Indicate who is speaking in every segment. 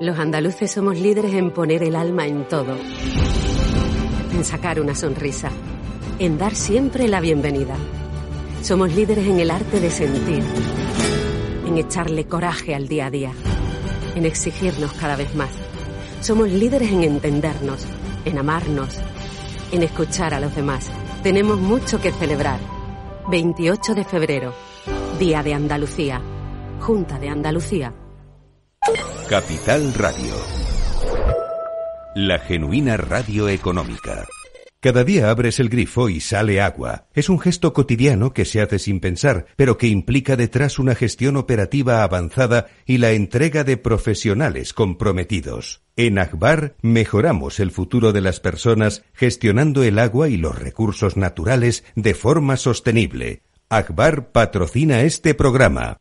Speaker 1: Los andaluces somos líderes en poner el alma en todo, en sacar una sonrisa, en dar siempre la bienvenida. Somos líderes en el arte de sentir, en echarle coraje al día a día, en exigirnos cada vez más. Somos líderes en entendernos, en amarnos, en escuchar a los demás. Tenemos mucho que celebrar. 28 de febrero, Día de Andalucía, Junta de Andalucía.
Speaker 2: Capital Radio. La genuina radio económica. Cada día abres el grifo y sale agua. Es un gesto cotidiano que se hace sin pensar, pero que implica detrás una gestión operativa avanzada y la entrega de profesionales comprometidos. En Akbar mejoramos el futuro de las personas gestionando el agua y los recursos naturales de forma sostenible. Akbar patrocina este programa.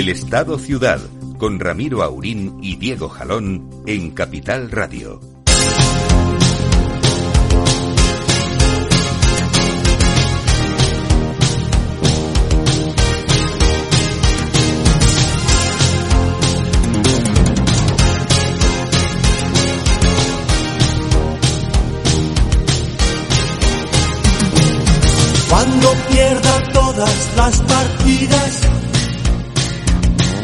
Speaker 2: El Estado Ciudad, con Ramiro Aurín y Diego Jalón en Capital Radio.
Speaker 3: Cuando pierda todas las partidas,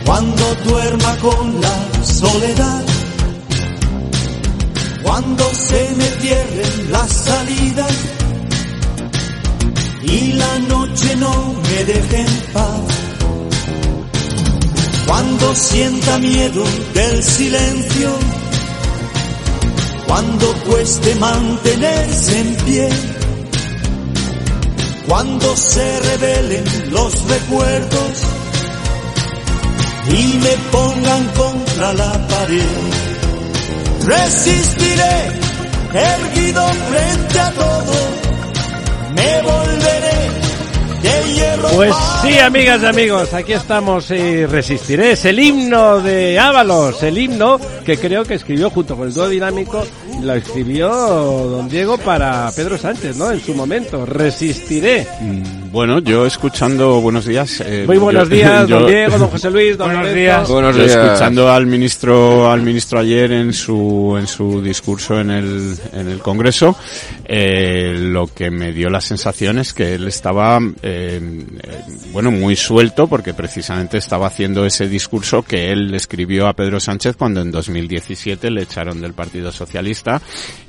Speaker 3: cuando duerma con la soledad, cuando se me cierren las salidas y la noche no me deje en paz, cuando sienta miedo del silencio, cuando cueste mantenerse en pie, cuando se revelen los recuerdos y me pongan contra la pared. Resistiré, erguido frente a todo, me volveré.
Speaker 4: Pues sí, amigas y amigos, aquí estamos y resistiré. Es el himno de Ábalos, el himno que creo que escribió junto con el dúo dinámico, lo escribió don Diego para Pedro Sánchez, ¿no? En su momento, resistiré.
Speaker 5: Mm, Bueno, yo escuchando, buenos días. eh,
Speaker 4: Muy buenos
Speaker 5: yo-
Speaker 4: días, don
Speaker 5: yo-
Speaker 4: Diego, don José Luis, don Lorenzo.
Speaker 5: Buenos días. Escuchando al ministro, al ministro ayer en su, en su discurso en el, en el Congreso, eh, lo que me dio la sensación es que él estaba, eh, eh, bueno, muy suelto porque precisamente estaba haciendo ese discurso que él escribió a Pedro Sánchez cuando en 2017 le echaron del Partido Socialista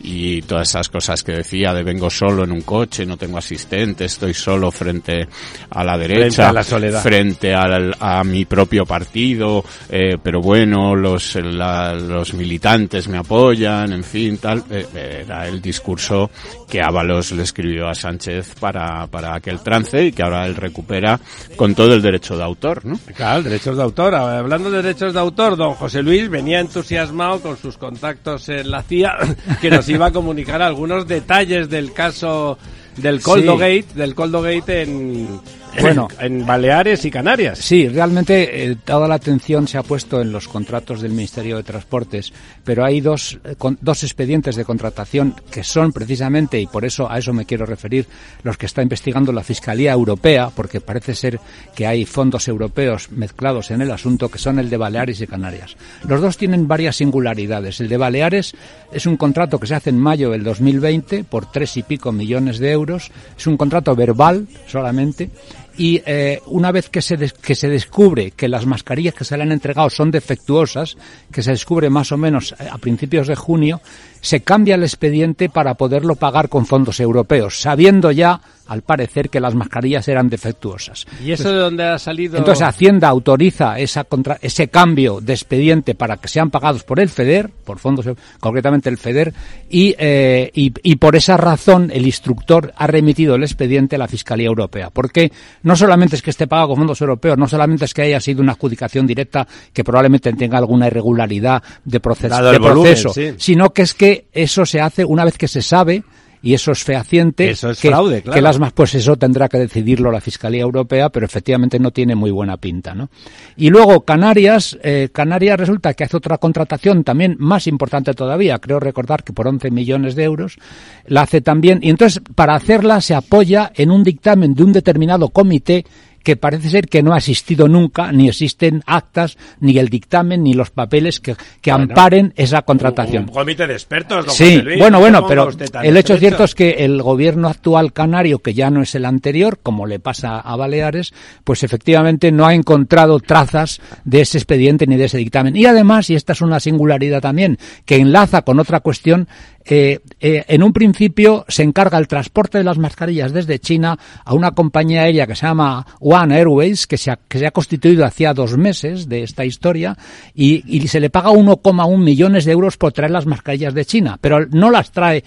Speaker 5: y todas esas cosas que decía de vengo solo en un coche, no tengo asistente, estoy solo frente a la derecha,
Speaker 4: Frente a la soledad.
Speaker 5: frente al- a mi propio partido, eh, pero bueno, los, la- los militantes me apoyan, en fin, tal. Eh, era el discurso que Ábalos le escribió a Sánchez para, para aquel trance y que ahora él recupera con todo el derecho de autor, ¿no?
Speaker 4: Claro, derechos de autor. Hablando de derechos de autor, don José Luis venía entusiasmado con sus contactos en la CIA, que nos iba a comunicar algunos detalles del caso del Coldo
Speaker 6: Sí.
Speaker 4: Gate, del Coldo Gate en,
Speaker 6: Bueno.
Speaker 4: en Baleares y Canarias.
Speaker 6: Sí, realmente eh, toda la atención se ha puesto en los contratos del Ministerio de Transportes, pero hay dos, eh, con- dos expedientes de contratación que son precisamente, y por eso a eso me quiero referir, los que está investigando la Fiscalía Europea, porque parece ser que hay fondos europeos mezclados en el asunto, que son el de Baleares y Canarias. Los dos tienen varias singularidades. El de Baleares es un contrato que se hace en mayo del 2020 por tres y pico millones de euros. Es un contrato verbal solamente y eh, una vez que se, des- que se descubre que las mascarillas que se le han entregado son defectuosas, que se descubre más o menos eh, a principios de junio, se cambia el expediente para poderlo pagar con fondos europeos, sabiendo ya, al parecer, que las mascarillas eran defectuosas.
Speaker 4: ¿Y eso de dónde ha salido?
Speaker 6: Entonces Hacienda autoriza esa contra- ese cambio de expediente para que sean pagados por el FEDER, por fondos, concretamente el FEDER, y, eh, y, y por esa razón el instructor ha remitido el expediente a la Fiscalía Europea. Porque no solamente es que esté pagado con fondos europeos, no solamente es que haya sido una adjudicación directa que probablemente tenga alguna irregularidad de proceso,
Speaker 4: Dado
Speaker 6: de
Speaker 4: volumen,
Speaker 6: proceso
Speaker 4: sí.
Speaker 6: sino que es que eso se hace una vez que se sabe y eso es fehaciente.
Speaker 4: Eso es
Speaker 6: que,
Speaker 4: fraude, claro.
Speaker 6: que las más, pues eso tendrá que decidirlo la Fiscalía Europea, pero efectivamente no tiene muy buena pinta, ¿no? Y luego Canarias, eh, Canarias resulta que hace otra contratación también más importante todavía, creo recordar que por 11 millones de euros, la hace también, y entonces para hacerla se apoya en un dictamen de un determinado comité que parece ser que no ha existido nunca, ni existen actas, ni el dictamen, ni los papeles que, que
Speaker 4: Bueno,
Speaker 6: amparen esa contratación.
Speaker 4: Un comité de expertos, don
Speaker 6: Sí,
Speaker 4: José Luis,
Speaker 6: bueno,
Speaker 4: no
Speaker 6: bueno, pero el hecho cierto es que el gobierno actual canario, que ya no es el anterior, como le pasa a Baleares, pues efectivamente no ha encontrado trazas de ese expediente ni de ese dictamen. Y además, y esta es una singularidad también, que enlaza con otra cuestión, eh, en un principio se encarga el transporte de las mascarillas desde China a una compañía aérea que se llama One Airways, que se ha, que se ha constituido hacía dos meses de esta historia, y, y se le paga 1,1 millones de euros por traer las mascarillas de China, pero no las trae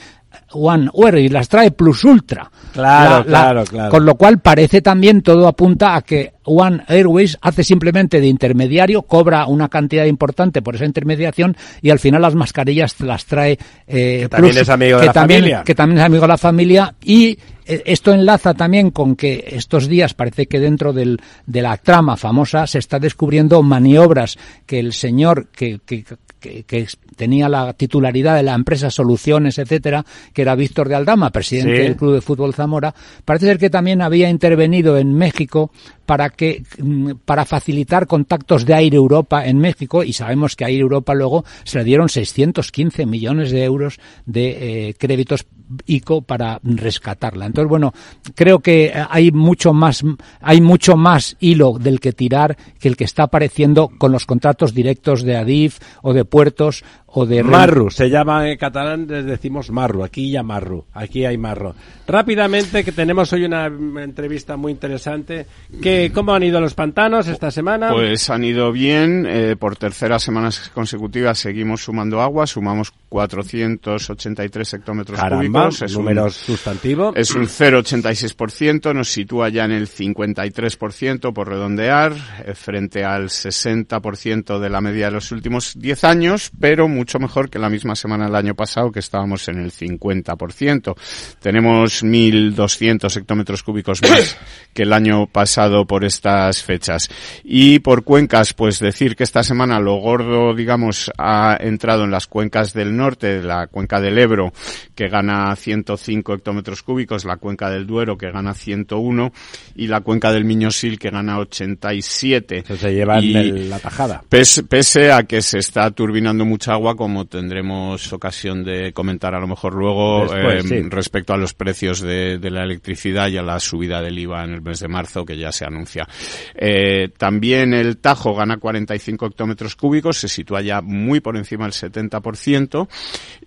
Speaker 6: One Airways, las trae Plus Ultra.
Speaker 4: Claro, claro, claro.
Speaker 6: Con lo cual parece también todo apunta a que One Airways hace simplemente de intermediario, cobra una cantidad importante por esa intermediación y al final las mascarillas las trae eh,
Speaker 4: Que también es amigo de la
Speaker 6: también,
Speaker 4: familia.
Speaker 6: que también es amigo de la familia y eh, esto enlaza también con que estos días parece que dentro del, de la trama famosa se está descubriendo maniobras que el señor que, que, que, que tenía la titularidad de la empresa Soluciones, etcétera, que era Víctor de Aldama, presidente
Speaker 4: Sí.
Speaker 6: del Club de Fútbol Zamora, parece ser que también había intervenido en México para que mm, para facilitar contactos de Aire Europa en México y sabemos que a Aire Europa luego se le dieron 615 millones de euros de eh, créditos ICO para rescatarla. Entonces, bueno, creo que hay mucho más hay mucho más hilo del que tirar que el que está apareciendo con los contratos directos de Adif o de puertos o de
Speaker 4: Marru, se llama en catalán, les decimos Marru, aquí ya Marru, aquí hay Marru. Rápidamente, que tenemos hoy una entrevista muy interesante, que ¿cómo han ido los pantanos esta semana?
Speaker 5: Pues han ido bien, eh, por terceras semanas consecutivas seguimos sumando agua, sumamos 483 hectómetros
Speaker 4: Caramba,
Speaker 5: cúbicos. Es un-
Speaker 4: números sustantivo.
Speaker 5: Es un 0,86%, nos sitúa ya en el 53% por redondear, eh, frente al 60% de la media de los últimos 10 años, pero mucho mejor que la misma semana del año pasado, que estábamos en el 50%. Tenemos 1.200 hectómetros cúbicos más que el año pasado por estas fechas. Y por cuencas, pues decir que esta semana lo gordo, digamos, ha entrado en las cuencas del norte, la cuenca del Ebro, que gana 105 hectómetros cúbicos, la cuenca del Duero, que gana 101, y la cuenca del Miñosil, que gana 87.
Speaker 4: Que se llevan
Speaker 5: Y-
Speaker 4: el- la tajada.
Speaker 5: Pese, pese a que se está turbinando mucha agua, como tendremos ocasión de comentar a lo mejor luego
Speaker 4: Después,
Speaker 5: eh,
Speaker 4: sí.
Speaker 5: respecto a los precios de, de la electricidad y a la subida del IVA en el mes de marzo que ya se anuncia. Eh, también el Tajo gana 45 hectómetros cúbicos, se sitúa ya muy por encima del 70%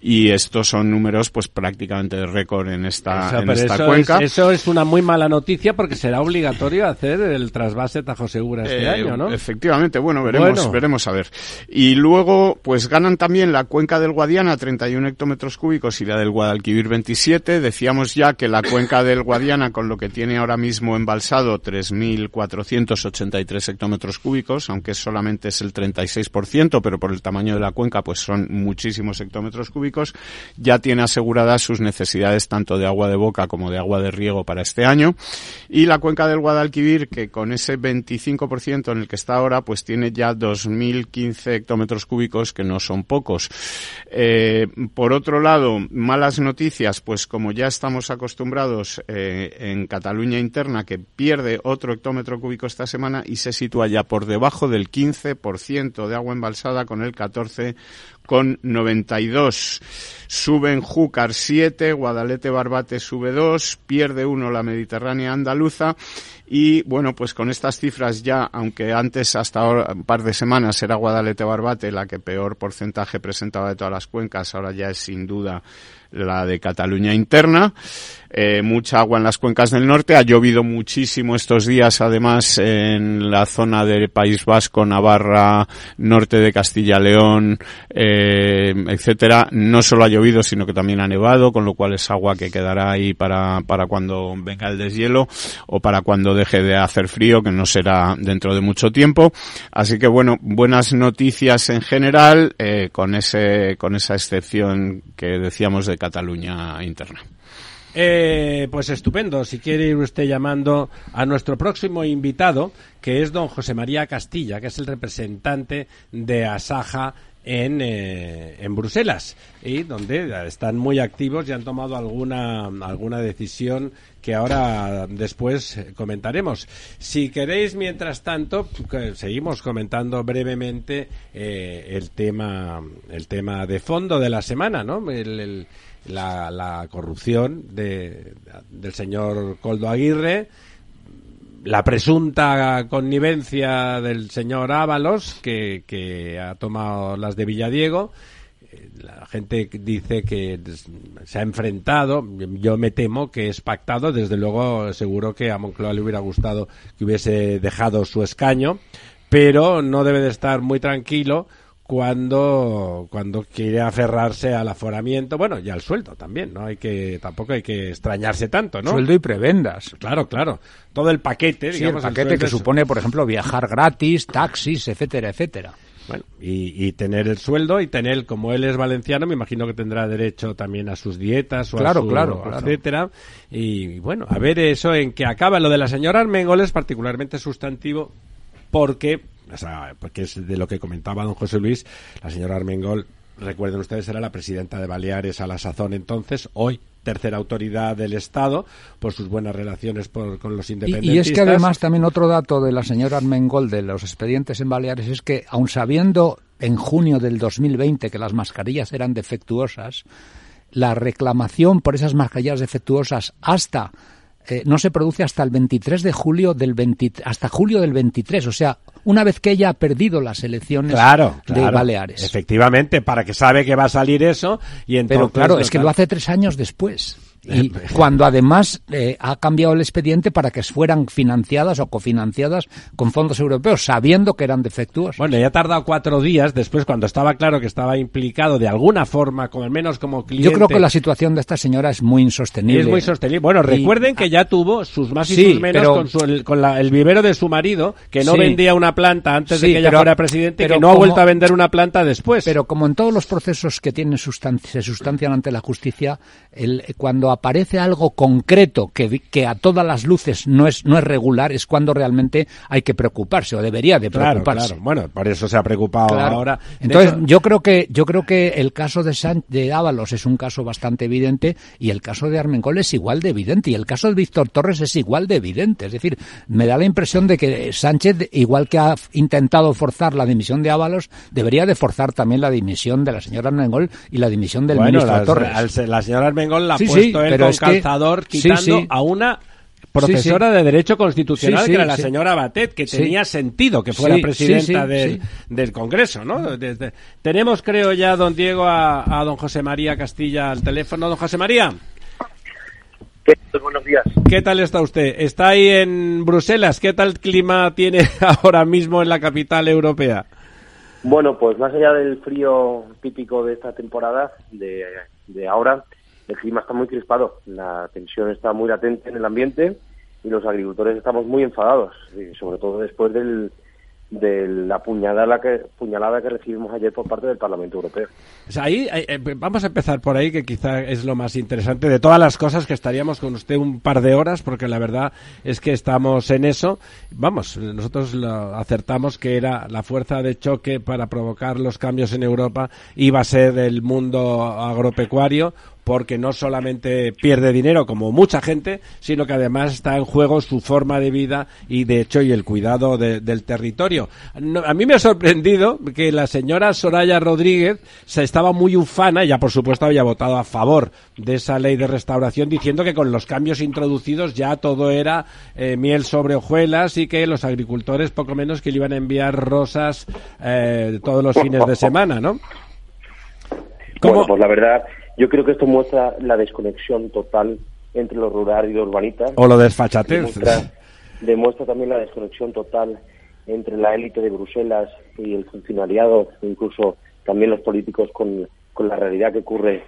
Speaker 5: y estos son números pues prácticamente de récord en esta,
Speaker 4: Eso,
Speaker 5: en esta
Speaker 4: eso
Speaker 5: cuenca.
Speaker 4: Es, eso es una muy mala noticia porque será obligatorio hacer el trasvase Tajo Segura este
Speaker 5: Eh,
Speaker 4: año, ¿no?
Speaker 5: Efectivamente, bueno, veremos,
Speaker 4: Bueno.
Speaker 5: veremos a ver. Y luego, pues ganan también la cuenca del Guadiana, 31 hectómetros cúbicos, y la del Guadalquivir, 27. Decíamos ya que la cuenca del Guadiana, con lo que tiene ahora mismo embalsado, 3.483 hectómetros cúbicos, aunque solamente es el 36%, pero por el tamaño de la cuenca, pues son muchísimos hectómetros cúbicos, ya tiene aseguradas sus necesidades tanto de agua de boca como de agua de riego para este año. Y la cuenca del Guadalquivir, que con ese 25% en el que está ahora, pues tiene ya 2.015 hectómetros cúbicos, que no son pocos. Eh, por otro lado, malas noticias, pues como ya estamos acostumbrados eh, en Cataluña interna, que pierde otro hectómetro cúbico esta semana y se sitúa ya por debajo del 15% de agua embalsada con el 14 con 92. Suben Júcar 7, Guadalete Barbate sube 2, pierde 1 la Mediterránea andaluza y bueno, pues con estas cifras ya, aunque antes hasta ahora, un par de semanas era Guadalete Barbate la que peor porcentaje presentaba de todas las cuencas, ahora ya es sin duda la de Cataluña interna. Eh, mucha agua en las cuencas del norte. Ha llovido muchísimo estos días, además, en la zona del País Vasco, Navarra, norte de Castilla-León, eh, etcétera. No solo ha llovido, sino que también ha nevado, con lo cual es agua que quedará ahí para, para cuando venga el deshielo o para cuando deje de hacer frío, que no será dentro de mucho tiempo. Así que bueno, buenas noticias en general, eh, con ese, con esa excepción que decíamos de Cataluña interna.
Speaker 4: Eh, pues estupendo. Si quiere ir usted llamando a nuestro próximo invitado, que es don José María Castilla, que es el representante de Asaja en, eh, en Bruselas y donde están muy activos y han tomado alguna, alguna decisión que ahora después comentaremos. Si queréis, mientras tanto, seguimos comentando brevemente eh, el tema el tema de fondo de la semana, ¿no? la, la, corrupción de, del señor Coldo Aguirre la presunta connivencia del señor Ábalos, que, que ha tomado las de Villadiego. Eh, la gente dice que se ha enfrentado, yo me temo que es pactado, desde luego seguro que a Moncloa le hubiera gustado que hubiese dejado su escaño, pero no debe de estar muy tranquilo cuando, cuando quiere aferrarse al aforamiento, bueno, y al sueldo también, ¿no? Hay que, tampoco hay que extrañarse tanto, ¿no?
Speaker 6: Sueldo y prebendas.
Speaker 4: Claro, claro. Todo el paquete,
Speaker 6: sí, el paquete que supone, por ejemplo, viajar gratis, taxis, etcétera, etcétera.
Speaker 4: Bueno, y, y, tener el sueldo y tener, como él es valenciano, me imagino que tendrá derecho también a sus dietas o
Speaker 6: claro,
Speaker 4: a su,
Speaker 6: claro,
Speaker 4: etcétera. Y bueno, a ver eso en que acaba. Lo de la señora Armengol es particularmente sustantivo porque o sea, porque es de lo que comentaba don José Luis, la señora Armengol, recuerden ustedes, era la presidenta de Baleares a la sazón entonces, hoy tercera autoridad del Estado por sus buenas relaciones con los independentistas.
Speaker 6: Y, es que además también otro dato de la señora Armengol de los expedientes en Baleares es que, aun sabiendo en junio del 2020 que las mascarillas eran defectuosas, la reclamación por esas mascarillas defectuosas hasta eh, no se produce hasta el 23 de julio del 20, hasta julio del 23, o sea, una vez que ella ha perdido las elecciones de Baleares.
Speaker 4: Efectivamente, para que sabe que va a salir eso y entonces...
Speaker 6: Pero claro, es que lo hace tres años después. Y cuando además eh, ha cambiado el expediente para que fueran financiadas o cofinanciadas con fondos europeos, sabiendo que eran defectuosos.
Speaker 4: Bueno, ya ha tardado cuatro días después, cuando estaba claro que estaba implicado de alguna forma, como al menos como cliente.
Speaker 6: Yo creo que la situación de esta señora es muy insostenible.
Speaker 4: Es muy sostenible. Bueno, recuerden que ya tuvo sus más y sus menos con, el, con el vivero de su marido, que no vendía una planta antes de que ella fuera presidente, que no ha vuelto a vender una planta después.
Speaker 6: Pero como en todos los procesos que tienen se sustancian ante la justicia, el, cuando aparece algo concreto que, que a todas las luces no es, no es regular, es cuando realmente hay que preocuparse o debería de preocuparse.
Speaker 4: Claro, Bueno, por eso se ha preocupado ahora.
Speaker 6: Entonces, yo creo que yo creo que el caso de, de Ábalos es un caso bastante evidente y el caso de Armengol es igual de evidente y el caso de Víctor Torres es igual de evidente. Es decir, me da la impresión de que Sánchez, igual que ha intentado forzar la dimisión de Ábalos, debería de forzar también la dimisión de la señora Armengol y la dimisión del ministro Torres.
Speaker 4: La señora Armengol la ha puesto pero con calzador quitando a una profesora de Derecho Constitucional, que era la señora Batet, que tenía sentido que fuera presidenta del, del, Congreso, ¿no? Desde, tenemos, creo ya, don Diego, a, a, don José María Castilla al teléfono. Don José María.
Speaker 7: ¿Qué tal? Buenos días.
Speaker 4: ¿Qué tal está usted? Está ahí en Bruselas. ¿Qué tal clima tiene ahora mismo en la capital europea?
Speaker 7: Bueno, pues más allá del frío típico de esta temporada, de, de ahora, el clima está muy crispado, la tensión está muy latente en el ambiente y los agricultores estamos muy enfadados, sobre todo después del, de la puñalada que, puñalada que recibimos ayer por parte del Parlamento Europeo.
Speaker 4: ahí eh, vamos a empezar por ahí, que quizá es lo más interesante de todas las cosas que estaríamos con usted un par de horas, porque la verdad es que estamos en eso. Vamos, nosotros lo acertamos que era la fuerza de choque para provocar los cambios en Europa iba a ser el mundo agropecuario porque no solamente pierde dinero como mucha gente, sino que además está en juego su forma de vida y de hecho y el cuidado del territorio. a mí me ha sorprendido que la señora Soraya Rodríguez se estaba muy ufana, ya por supuesto había votado a favor de esa ley de restauración, diciendo que con los cambios introducidos ya todo era eh, miel sobre hojuelas y que los agricultores poco menos que le iban a enviar rosas eh, todos los fines de semana, ¿no?
Speaker 7: Bueno, pues la verdad yo creo que esto muestra la desconexión total entre lo rural y lo urbanita.
Speaker 4: O lo desfachatez.
Speaker 7: Demuestra, demuestra también la desconexión total entre la élite de Bruselas y el funcionariado, incluso también los políticos con, con la realidad que ocurre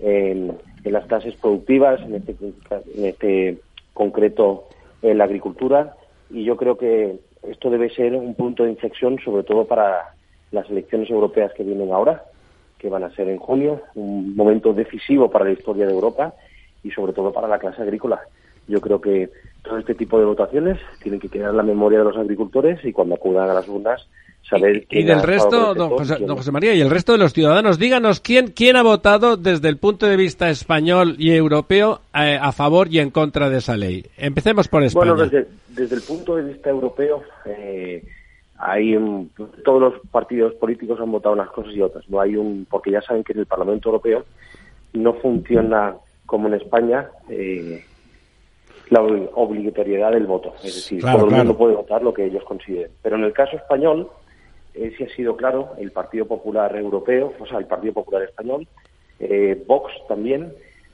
Speaker 7: en, en, las clases productivas, en este, en este concreto en la agricultura. Y yo creo que esto debe ser un punto de inflexión, sobre todo para las elecciones europeas que vienen ahora, que van a ser en junio, un momento decisivo para la historia de Europa y sobre todo para la clase agrícola. Yo creo que todo este tipo de votaciones tienen que quedar en la memoria de los agricultores y cuando acudan a las urnas saber
Speaker 4: y, del resto, don José, María, y el resto de los ciudadanos, díganos quién quién ha votado desde el punto de vista español y europeo eh, a, favor y en contra de esa ley. Empecemos por España.
Speaker 7: Bueno, desde, el punto de vista europeo, eh, hay todos los partidos políticos han votado unas cosas y otras. No hay un porque ya saben que en el Parlamento Europeo no funciona como en España. Eh, la obligatoriedad del voto. Es decir, todo el mundo puede votar lo que ellos consideren. Pero en el caso español, eh, sí ha sido claro, el Partido Popular Europeo, o sea, el Partido Popular Español, eh, Vox también,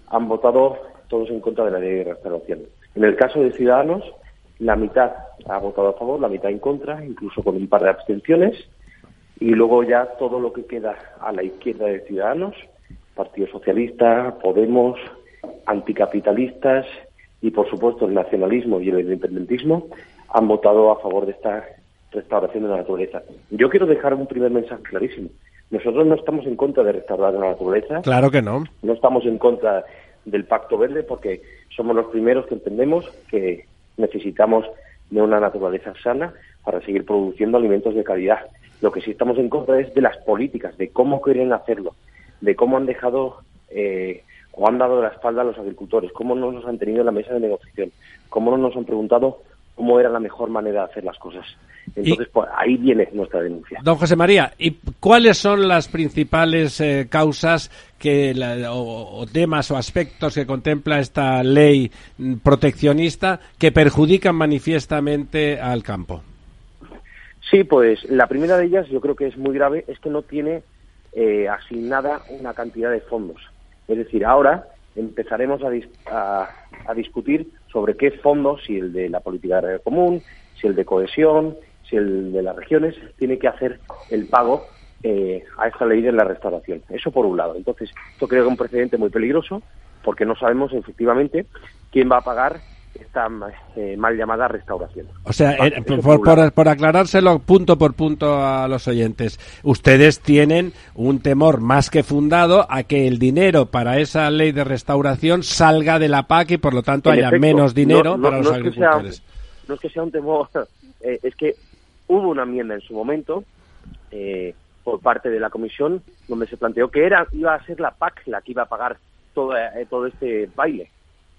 Speaker 7: han votado todos en contra de la ley de restauración. En el caso de Ciudadanos, la mitad ha votado a favor, la mitad en contra, incluso con un par de abstenciones, y luego ya todo lo que queda a la izquierda de Ciudadanos, Partido Socialista, Podemos, anticapitalistas, y, por supuesto, el nacionalismo y el independentismo han votado a favor de esta restauración de la naturaleza. Yo quiero dejar un primer mensaje clarísimo. Nosotros no estamos en contra de restaurar la naturaleza.
Speaker 4: Claro que no.
Speaker 7: No estamos en contra del Pacto Verde porque somos los primeros que entendemos que necesitamos de una naturaleza sana para seguir produciendo alimentos de calidad. Lo que sí estamos en contra es de las políticas, de cómo quieren hacerlo, de cómo han dejado eh, o han dado la espalda a los agricultores, cómo no nos han tenido en la mesa de negociación, cómo no nos han preguntado cómo era la mejor manera de hacer las cosas. Entonces, pues, ahí viene nuestra denuncia.
Speaker 4: Don José María, ¿y cuáles son las principales eh, causas que o, temas o aspectos que contempla esta ley proteccionista que perjudican manifiestamente al campo?
Speaker 7: Sí, pues la primera de ellas, yo creo que es muy grave, es que no tiene eh, asignada una cantidad de fondos. Es decir, ahora empezaremos a, discutir sobre qué fondos, si el de la política de común, si el de cohesión, si el de las regiones, tiene que hacer el pago eh, a esta ley de la restauración. Eso por un lado. Entonces, esto creo que es un precedente muy peligroso porque no sabemos efectivamente quién va a pagar esta eh, mal llamada restauración.
Speaker 4: O sea, eh, por, aclarárselo punto por punto a los oyentes, ustedes tienen un temor más que fundado a que el dinero para esa ley de restauración salga de la PAC y por lo tanto haya menos dinero para los agricultores.
Speaker 7: no es que sea un temor, eh, es que hubo una enmienda en su momento por parte de la comisión donde se planteó que era iba a ser la PAC la que iba a pagar todo, todo este baile.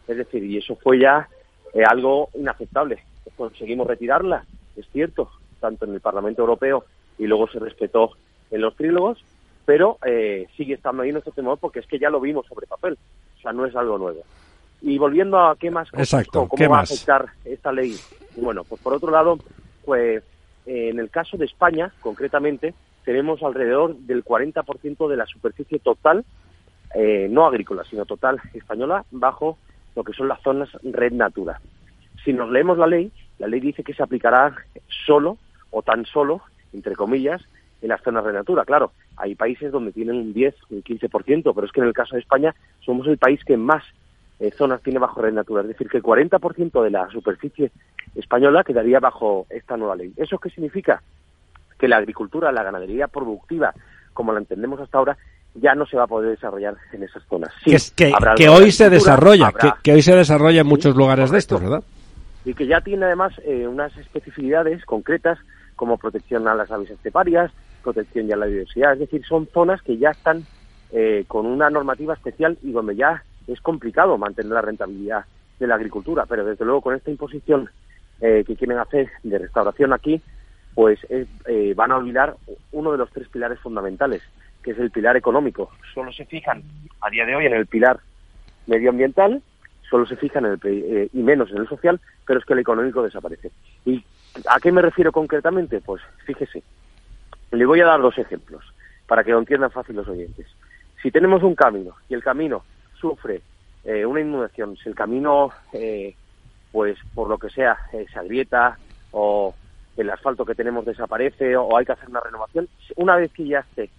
Speaker 7: Es decir, y eso fue ya es algo inaceptable. Conseguimos retirarla, es cierto, tanto en el Parlamento Europeo y luego se respetó en los trílogos, pero eh, sigue estando ahí nuestro temor porque es que ya lo vimos sobre papel, o sea, no es algo nuevo. Y volviendo a qué más,
Speaker 4: Exacto,
Speaker 7: cómo va a afectar esta ley. Bueno, pues por otro lado, pues en el caso de España, concretamente, tenemos alrededor del 40% de la superficie total, eh, no agrícola, sino total española, bajo lo que son las zonas red natura. Si nos leemos la ley, la ley dice que se aplicará solo o tan solo, entre comillas, en las zonas red natura. Claro, hay países donde tienen un 10, un 15%, pero es que en el caso de España somos el país que más eh, zonas tiene bajo red natura. Es decir, que el 40% de la superficie española quedaría bajo esta nueva ley. ¿Eso qué significa? Que la agricultura, la ganadería productiva, como la entendemos hasta ahora, ya no se va a poder desarrollar en esas zonas.
Speaker 4: que, hoy se desarrolla, que, hoy se desarrolla en muchos lugares de estos, ¿verdad?
Speaker 7: Y que ya tiene además eh, unas especificidades concretas como protección a las aves esteparias, protección ya a la diversidad, es decir, son zonas que ya están eh, con una normativa especial y donde ya es complicado mantener la rentabilidad de la agricultura, pero desde luego con esta imposición eh, que quieren hacer de restauración aquí, pues van a olvidar uno de los tres pilares fundamentales, que es el pilar económico. Solo se fijan a día de hoy en el pilar medioambiental, solo se fijan en el eh, y menos en el social, pero es que el económico desaparece. ¿Y a qué me refiero concretamente? Pues fíjese, le voy a dar dos ejemplos para que lo entiendan fácil los oyentes. Si tenemos un camino y el camino sufre eh, una inundación, si el camino, eh, pues por lo que sea, se agrieta o el asfalto que tenemos desaparece o hay que hacer una renovación, una vez que ya esté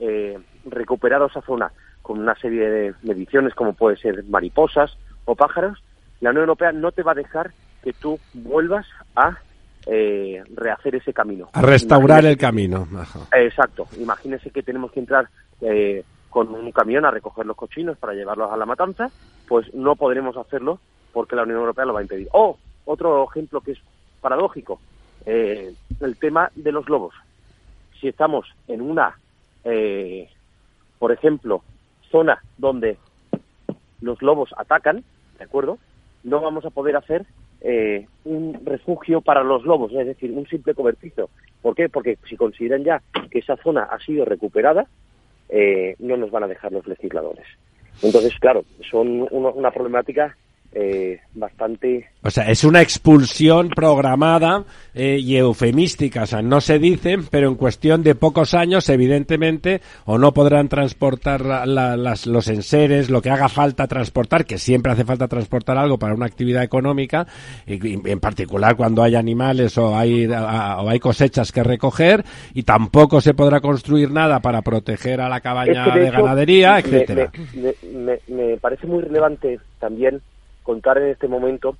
Speaker 7: eh, recuperado esa zona con una serie de mediciones como puede ser mariposas o pájaros, la Unión Europea no te va a dejar que tú vuelvas a eh, rehacer ese camino.
Speaker 4: A restaurar el camino.
Speaker 7: Exacto. Imagínese que tenemos que entrar eh, con un camión a recoger los cochinos para llevarlos a la matanza, pues no podremos hacerlo porque la Unión Europea lo va a impedir. O otro ejemplo que es paradójico, eh, el tema de los lobos. Si estamos en una, eh, por ejemplo, zona donde los lobos atacan, ¿de acuerdo? No vamos a poder hacer eh, un refugio para los lobos, es decir, un simple cobertizo. ¿Por qué? Porque si consideran ya que esa zona ha sido recuperada, eh, no nos van a dejar los legisladores. Entonces, claro, son una problemática eh, bastante...
Speaker 4: O sea, es una expulsión programada eh, y eufemística, o sea, no se dice, pero en cuestión de pocos años, evidentemente, o no podrán transportar las, los enseres, lo que haga falta transportar, que siempre hace falta transportar algo para una actividad económica, y, en particular cuando hay animales o hay, o hay cosechas que recoger, y tampoco se podrá construir nada para proteger a la cabaña de, ganadería, etcétera.
Speaker 7: me parece muy relevante también contar en este momento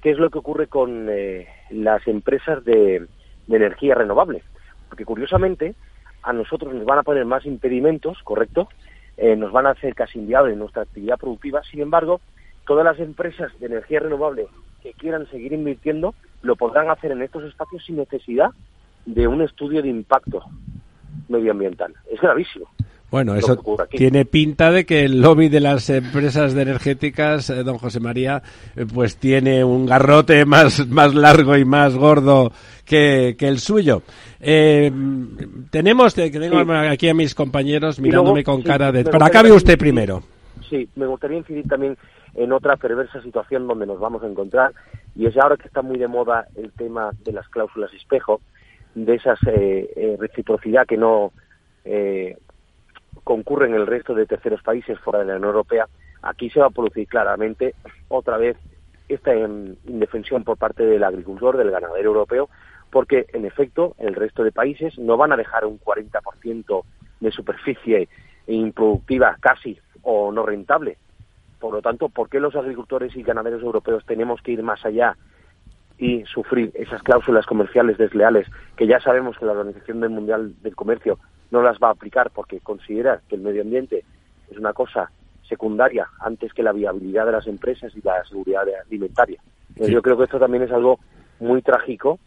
Speaker 7: qué es lo que ocurre con eh, las empresas de, energía renovable. Porque curiosamente a nosotros nos van a poner más impedimentos, ¿correcto? Eh, nos van a hacer casi inviable nuestra actividad productiva. Sin embargo, todas las empresas de energía renovable que quieran seguir invirtiendo lo podrán hacer en estos espacios sin necesidad de un estudio de impacto medioambiental. Es gravísimo.
Speaker 4: Bueno, eso tiene pinta de que el lobby de las empresas de energéticas, eh, don José María, eh, pues tiene un garrote más, más largo y más gordo que, el suyo. Eh, tenemos, que tengo aquí a mis compañeros mirándome con cara de... Para acabe usted primero.
Speaker 7: Sí, me gustaría incidir también en otra perversa situación donde nos vamos a encontrar, y es ahora que está muy de moda el tema de las cláusulas espejo, de esa reciprocidad que no concurre en el resto de terceros países fuera de la Unión Europea, aquí se va a producir claramente otra vez esta indefensión por parte del agricultor, del ganadero europeo, porque en efecto el resto de países no van a dejar un 40% de superficie improductiva casi o no rentable. Por lo tanto, ¿por qué los agricultores y ganaderos europeos tenemos que ir más allá y sufrir esas cláusulas comerciales desleales que ya sabemos que la Organización Mundial del Comercio no las va a aplicar porque considera que el medio ambiente es una cosa secundaria antes que la viabilidad de las empresas y la seguridad alimentaria. Yo creo que esto también es algo muy trágico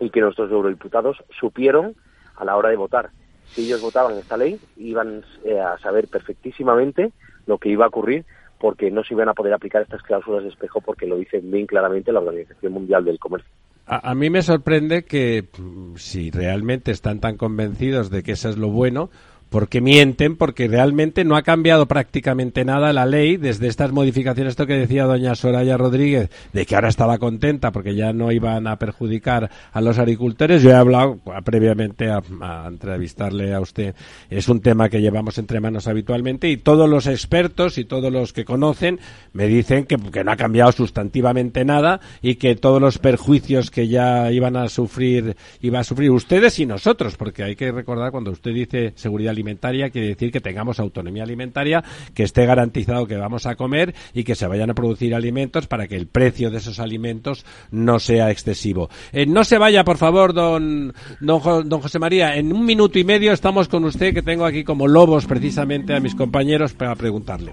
Speaker 7: y que nuestros eurodiputados supieron a la hora de votar. Si ellos votaban esta ley, iban eh, a saber perfectísimamente lo que iba a ocurrir porque no se iban a poder aplicar estas cláusulas de espejo porque lo dice bien claramente la Organización Mundial del Comercio.
Speaker 4: A, mí me sorprende que mm, si realmente están tan convencidos de que eso es lo bueno, porque mienten, porque realmente no ha cambiado prácticamente nada la ley desde estas modificaciones, esto que decía doña Soraya Rodríguez, de que ahora estaba contenta porque ya no iban a perjudicar a los agricultores. Yo he hablado previamente a, entrevistarle a usted, es un tema que llevamos entre manos habitualmente y todos los expertos y todos los que conocen me dicen que, que no ha cambiado sustantivamente nada y que todos los perjuicios que ya iban a sufrir, iba a sufrir ustedes y nosotros, porque hay que recordar cuando usted dice seguridad alimentaria quiere decir que tengamos autonomía alimentaria, que esté garantizado que vamos a comer y que se vayan a producir alimentos para que el precio de esos alimentos no sea excesivo. Eh, no se vaya, por favor, don, don, don José María. En un minuto y medio estamos con usted, que tengo aquí como lobos precisamente a mis compañeros para preguntarle.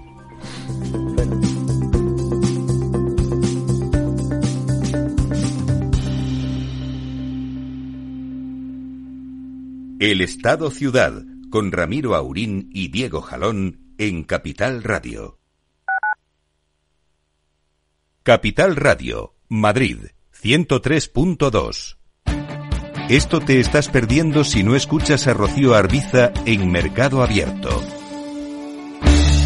Speaker 2: El Estado Ciudad con Ramiro Aurín y Diego Jalón en Capital Radio. Capital Radio, Madrid, 103.2. Esto te estás perdiendo si no escuchas a Rocío Arbiza en Mercado Abierto.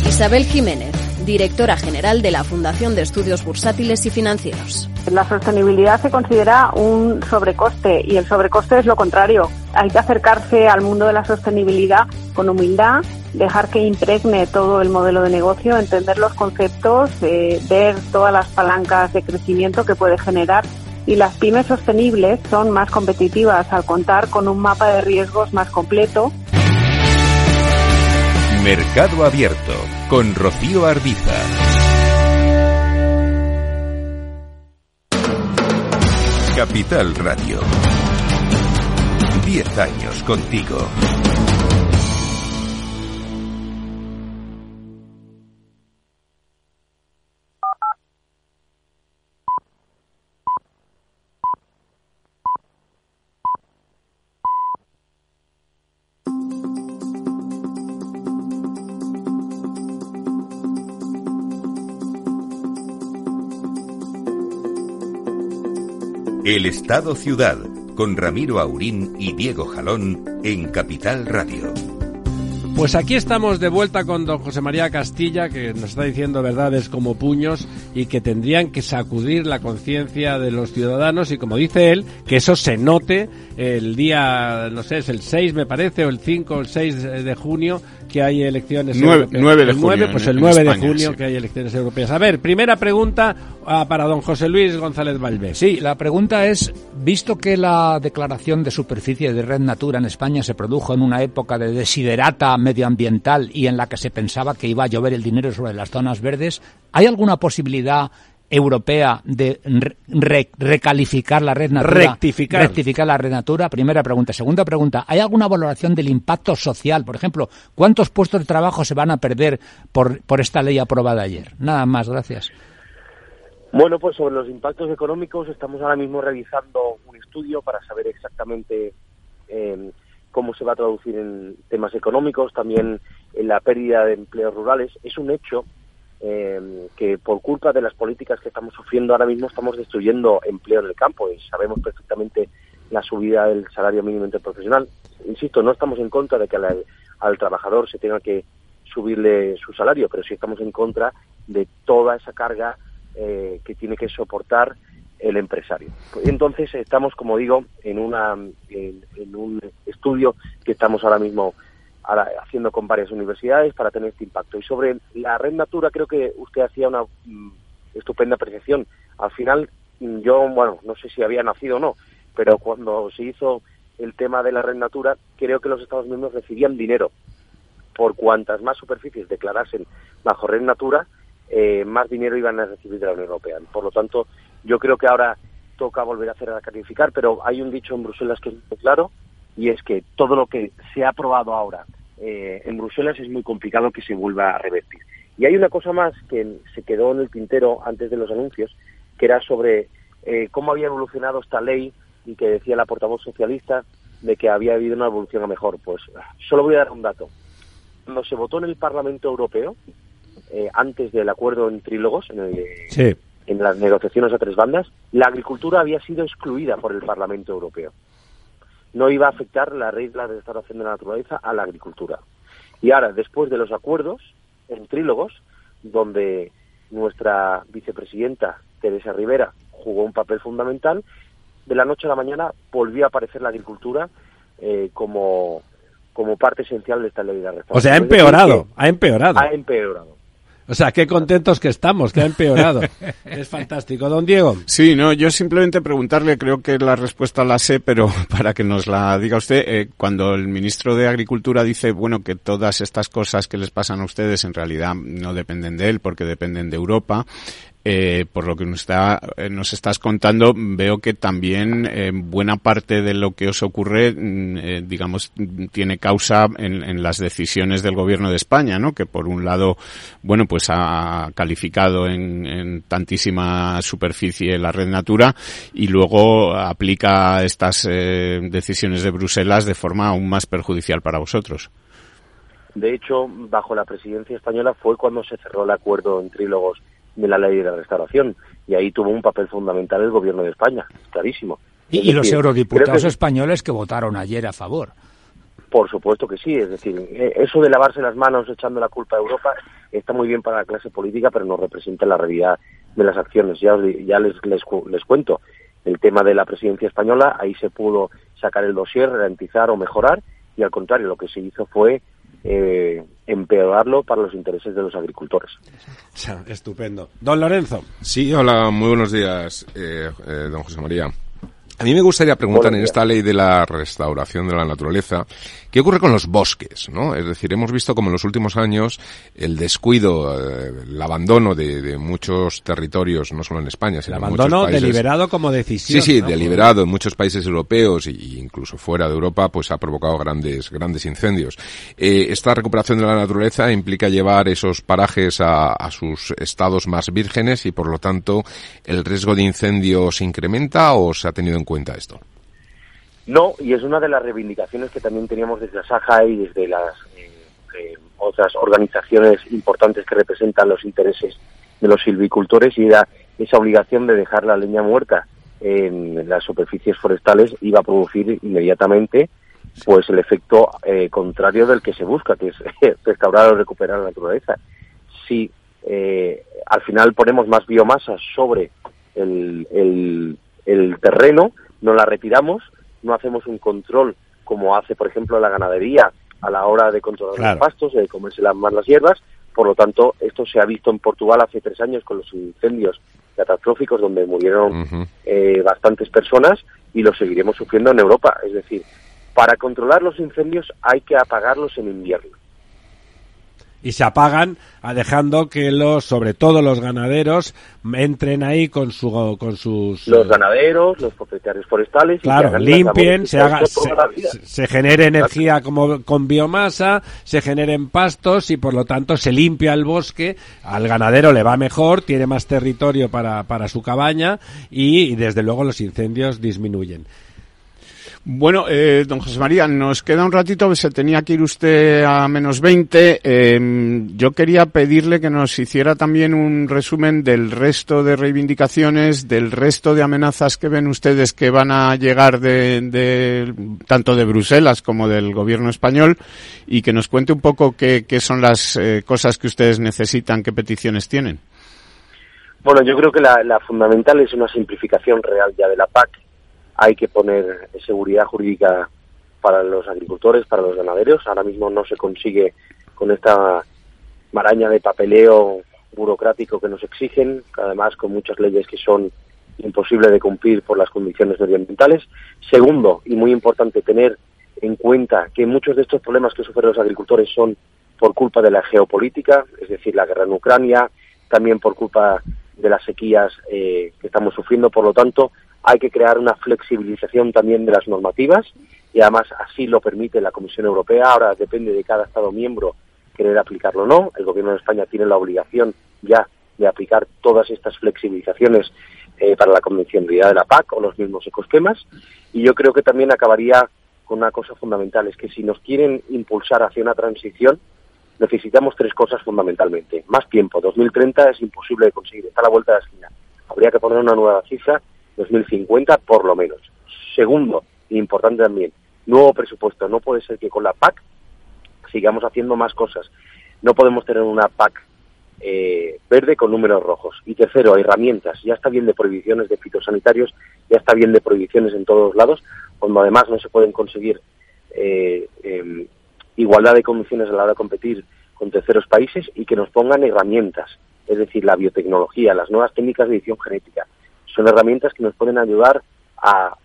Speaker 8: Isabel Jiménez, directora general de la Fundación de Estudios Bursátiles y Financieros.
Speaker 9: La sostenibilidad se considera un sobrecoste y el sobrecoste es lo contrario. Hay que acercarse al mundo de la sostenibilidad con humildad, dejar que impregne todo el modelo de negocio, entender los conceptos, eh, ver todas las palancas de crecimiento que puede generar y las pymes sostenibles son más competitivas al contar con un mapa de riesgos más completo
Speaker 2: Mercado Abierto con Rocío Arbiza. Capital Radio. 10 años contigo. El Estado Ciudad con Ramiro Aurín y Diego Jalón en Capital Radio.
Speaker 4: Pues aquí estamos de vuelta con don José María Castilla, que nos está diciendo verdades como puños y que tendrían que sacudir la conciencia de los ciudadanos y como dice él, que eso se note el día, no sé, es el 6 me parece, o el 5 o el 6 de junio, que hay elecciones
Speaker 5: 9, de junio.
Speaker 4: pues el 9 de junio que hay elecciones europeas. A ver, primera pregunta ah, para don José Luis González Valvés.
Speaker 6: Sí, la pregunta es, visto que la declaración de superficie de Red Natura en España se produjo en una época de desiderata medioambiental y en la que se pensaba que iba a llover el dinero sobre las zonas verdes, ¿hay alguna posibilidad europea de recalificar la red natura,
Speaker 4: rectificar.
Speaker 6: rectificar la red natura? Primera pregunta. Segunda pregunta, ¿hay alguna valoración del impacto social? Por ejemplo, ¿cuántos puestos de trabajo se van a perder por, por esta ley aprobada ayer? Nada más, gracias.
Speaker 7: Bueno, pues sobre los impactos económicos estamos ahora mismo realizando un estudio para saber exactamente eh, cómo se va a traducir en temas económicos, también en la pérdida de empleos rurales. Es un hecho eh, que por culpa de las políticas que estamos sufriendo ahora mismo estamos destruyendo empleo en el campo y sabemos perfectamente la subida del salario mínimo interprofesional. Insisto, no estamos en contra de que al, trabajador se tenga que subirle su salario, pero sí estamos en contra de toda esa carga eh, que tiene que soportar el empresario. Entonces estamos, como digo, en, una, en un estudio que estamos ahora mismo haciendo con varias universidades para tener este impacto. Y sobre la red Natura creo que usted hacía una mm, estupenda apreciación. Al final, mm, yo, bueno, no sé si había nacido o no, pero cuando se hizo el tema de la red Natura, creo que los Estados miembros recibían dinero por cuantas más superficies declarasen bajo red Natura, eh, más dinero iban a recibir de la Unión Europea. Por lo tanto, yo creo que ahora toca volver a hacer a clarificar, pero hay un dicho en Bruselas que es muy claro y es que todo lo que se ha aprobado ahora eh, en Bruselas es muy complicado que se vuelva a revertir. Y hay una cosa más que se quedó en el tintero antes de los anuncios, que era sobre eh, cómo había evolucionado esta ley y que decía la portavoz socialista de que había habido una evolución a mejor. Pues solo voy a dar un dato. Cuando se votó en el Parlamento Europeo, eh, antes del acuerdo en trílogos, en, en las negociaciones a tres bandas, la agricultura había sido excluida por el Parlamento Europeo no iba a afectar la regla de restauración de la naturaleza a la agricultura. Y ahora, después de los acuerdos en trílogos, donde nuestra vicepresidenta Teresa Rivera jugó un papel fundamental, de la noche a la mañana volvió a aparecer la agricultura eh, como, como parte esencial de esta ley de reforma.
Speaker 4: O sea, ha empeorado, ha empeorado.
Speaker 7: Ha empeorado.
Speaker 4: O sea, qué contentos que estamos, que ha empeorado. es fantástico. Don Diego.
Speaker 5: Sí, no, yo simplemente preguntarle, creo que la respuesta la sé, pero para que nos la diga usted, eh, cuando el ministro de Agricultura dice, bueno, que todas estas cosas que les pasan a ustedes en realidad no dependen de él porque dependen de Europa, eh, por lo que nos, está, eh, nos estás contando, veo que también eh, buena parte de lo que os ocurre, mm, digamos, tiene causa en, las decisiones del gobierno de España, ¿no? Que por un lado, bueno, pues ha calificado en, en tantísima superficie la red Natura y luego aplica estas decisiones de Bruselas de forma aún más perjudicial para vosotros.
Speaker 7: De hecho, bajo la presidencia española fue cuando se cerró el acuerdo en trílogos de la ley de la restauración. Y ahí tuvo un papel fundamental el gobierno de España, clarísimo.
Speaker 6: Y, los eurodiputados españoles que votaron ayer a favor.
Speaker 7: Por supuesto que sí, es decir, eh, eso de lavarse las manos echando la culpa a Europa está muy bien para la clase política, pero no representa la realidad de las acciones. Ya, ya les, les, les cuento, el tema de la presidencia española, ahí se pudo sacar el dossier, garantizar o mejorar, y al contrario, lo que se hizo fue eh, empeorarlo para los intereses de los agricultores.
Speaker 4: Estupendo. Don Lorenzo.
Speaker 10: Sí, hola, muy buenos días, eh, eh, don José María. A mí me gustaría preguntar en esta ley de la restauración de la naturaleza, ¿qué ocurre con los bosques? ¿no? Es decir, hemos visto como en los últimos años el descuido, eh, el abandono de, muchos territorios, no solo en España, sino
Speaker 4: el
Speaker 10: en muchos
Speaker 4: países. deliberado como decisión.
Speaker 10: Sí, sí, deliberado en muchos países europeos e incluso fuera de Europa, pues ha provocado grandes, grandes incendios. Eh, esta recuperación de la naturaleza implica llevar esos parajes a, a sus estados más vírgenes y por lo tanto el riesgo de incendio se incrementa o se ha tenido en cuenta esto.
Speaker 7: No, y es una de las reivindicaciones que también teníamos desde la SAJA y desde las eh, eh, otras organizaciones importantes que representan los intereses de los silvicultores y era esa obligación de dejar la leña muerta en las superficies forestales iba a producir inmediatamente pues el efecto eh, contrario del que se busca, que es restaurar o recuperar la naturaleza. Si eh, al final ponemos más biomasa sobre el, el, terreno, no la retiramos, no hacemos un control como hace, por ejemplo, la ganadería a la hora de controlar los pastos, de comerse las, más las hierbas. Por lo tanto, esto se ha visto en Portugal hace tres años con los incendios catastróficos donde murieron eh, bastantes personas y lo seguiremos sufriendo en Europa. Es decir, para controlar los incendios hay que apagarlos en invierno
Speaker 4: y se apagan dejando que los sobre todo los ganaderos entren ahí con su con sus
Speaker 7: los ganaderos los propietarios forestales
Speaker 4: claro limpien se haga se, genere energía como con biomasa se generen pastos y por lo tanto se limpia el bosque. Al ganadero le va mejor tiene más territorio para para su cabaña y desde luego los incendios disminuyen
Speaker 5: bueno, eh, don José María, nos queda un ratito, se tenía que ir usted a menos 20. Em, yo quería pedirle que nos hiciera también un resumen del resto de reivindicaciones, del resto de amenazas que ven ustedes que van a llegar de, tanto de Bruselas como del gobierno español y que nos cuente un poco qué, son las eh, cosas que ustedes necesitan, qué peticiones tienen.
Speaker 7: Bueno, yo creo que la fundamental es una simplificación real ya de la PAC hay que poner seguridad jurídica para los agricultores, para los ganaderos. Ahora mismo no se consigue con esta maraña de papeleo burocrático que nos exigen, además con muchas leyes que son imposibles de cumplir por las condiciones medioambientales. Segundo, y muy importante, tener en cuenta que muchos de estos problemas que sufren los agricultores son por culpa de la geopolítica, es decir, la guerra en Ucrania, también por culpa de las sequías eh, que estamos sufriendo. Por lo tanto, hay que crear una flexibilización también de las normativas y además así lo permite la Comisión Europea. Ahora depende de cada Estado miembro querer aplicarlo o no. El Gobierno de España tiene la obligación ya de aplicar todas estas flexibilizaciones eh, para la convencionalidad de la PAC o los mismos ecosquemas. Y yo creo que también acabaría con una cosa fundamental, es que si nos quieren impulsar hacia una transición, necesitamos tres cosas fundamentalmente. Más tiempo, 2030 es imposible de conseguir, está a la vuelta de la esquina. Habría que poner una nueva cifra 2050 por lo menos. Segundo, importante también, nuevo presupuesto. No puede ser que con la PAC sigamos haciendo más cosas. No podemos tener una PAC eh, verde con números rojos. Y tercero, herramientas. Ya está bien de prohibiciones de fitosanitarios, ya está bien de prohibiciones en todos lados, cuando además no se pueden conseguir eh, em, igualdad de condiciones a la hora de competir con terceros países y que nos pongan herramientas, es decir, la biotecnología, las nuevas técnicas de edición genética, son herramientas que nos pueden ayudar a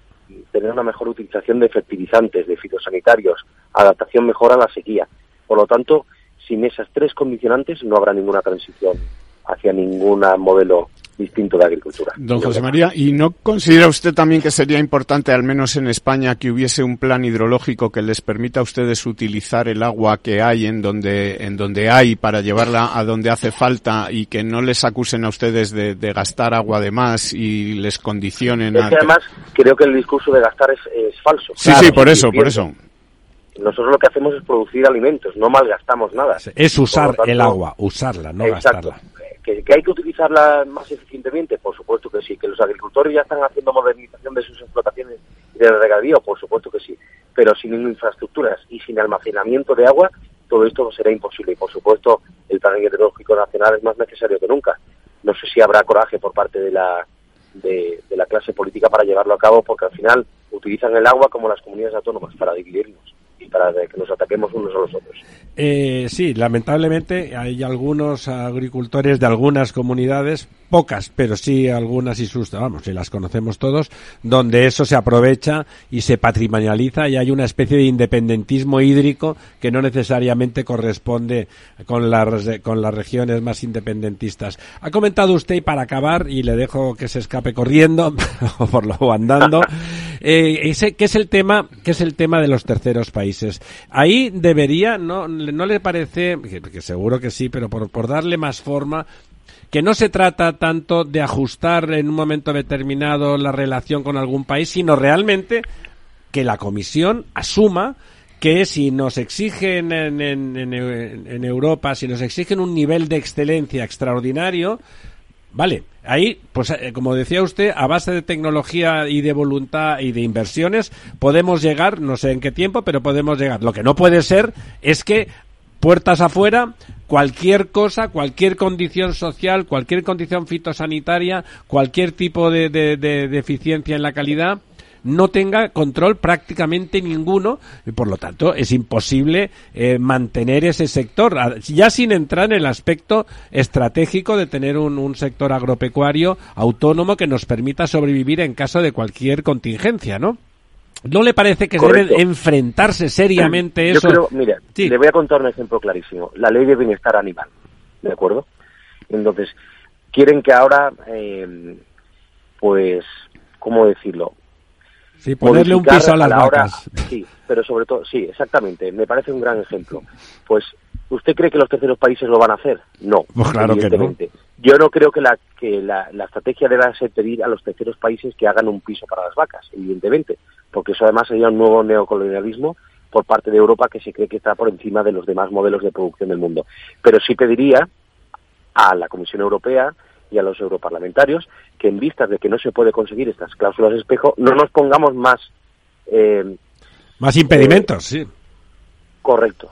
Speaker 7: tener una mejor utilización de fertilizantes, de fitosanitarios, adaptación mejor a la sequía. Por lo tanto, sin esas tres condicionantes no habrá ninguna transición hacia ningún modelo distinto de agricultura.
Speaker 5: Don José María, ¿y no considera usted también que sería importante, al menos en España, que hubiese un plan hidrológico que les permita a ustedes utilizar el agua que hay en donde, en donde hay para llevarla a donde hace falta y que no les acusen a ustedes de, gastar agua de más y les condicionen
Speaker 7: es que además creo que el discurso de gastar es, falso.
Speaker 5: Sí, sí, por eso, por eso.
Speaker 7: Nosotros lo que hacemos es producir alimentos, no malgastamos nada.
Speaker 4: Es usar el agua, usarla, no gastarla.
Speaker 7: ¿Que, hay que utilizarla más eficientemente? Por supuesto que sí. ¿Que los agricultores ya están haciendo modernización de sus explotaciones y de regadío? Por supuesto que sí. Pero sin infraestructuras y sin almacenamiento de agua, todo esto será imposible. Y por supuesto, el plan hidrológico nacional es más necesario que nunca. No sé si habrá coraje por parte de la, de la clase política para llevarlo a cabo, porque al final utilizan el agua como las comunidades autónomas para dividirnos para que nos ataquemos unos a los otros.
Speaker 4: Eh, sí, lamentablemente hay algunos agricultores de algunas comunidades, pocas, pero sí algunas y sus, vamos, y las conocemos todos, donde eso se aprovecha y se patrimonializa y hay una especie de independentismo hídrico que no necesariamente corresponde con las, con las regiones más independentistas. Ha comentado usted, y para acabar, y le dejo que se escape corriendo, o por lo andando, eh, ese, que es el tema, que es el tema de los terceros países. Ahí debería, no, no le parece, que, seguro que sí, pero por, por darle más forma, que no se trata tanto de ajustar en un momento determinado la relación con algún país, sino realmente que la Comisión asuma que si nos exigen en, en, Europa, si nos exigen un nivel de excelencia extraordinario, Vale, ahí, pues eh, como decía usted, a base de tecnología y de voluntad y de inversiones, podemos llegar, no sé en qué tiempo, pero podemos llegar. Lo que no puede ser es que puertas afuera, cualquier cosa, cualquier condición social, cualquier condición fitosanitaria, cualquier tipo de, de, de deficiencia en la calidad, no tenga control prácticamente ninguno y por lo tanto es imposible eh, mantener ese sector ya sin entrar en el aspecto estratégico de tener un, un, sector agropecuario autónomo que nos permita sobrevivir en caso de cualquier contingencia, ¿no? ¿No le parece que
Speaker 7: Correcto.
Speaker 4: deben enfrentarse seriamente
Speaker 7: Yo
Speaker 4: eso?
Speaker 7: creo, mira,
Speaker 4: Sí.
Speaker 7: le voy a contar un ejemplo clarísimo. La ley de bienestar animal, ¿de acuerdo? Entonces, quieren que ahora, eh, pues, ¿cómo decirlo?
Speaker 4: Sí, ponerle un piso a las
Speaker 7: la hora-
Speaker 4: vacas.
Speaker 7: Sí, pero sobre todo, sí, exactamente. Me parece un gran ejemplo. Pues, ¿usted cree que los terceros países lo van a hacer? No.
Speaker 4: Pues claro que no.
Speaker 7: Yo no creo que la que la, la estrategia deba ser pedir a los terceros países que hagan un piso para las vacas, evidentemente, porque eso además sería un nuevo neocolonialismo por parte de Europa que se cree que está por encima de los demás modelos de producción del mundo. Pero sí pediría a la Comisión Europea y a los europarlamentarios que en vistas de que no se puede conseguir estas cláusulas espejo, no nos pongamos más eh,
Speaker 4: Más impedimentos, sí.
Speaker 7: correcto.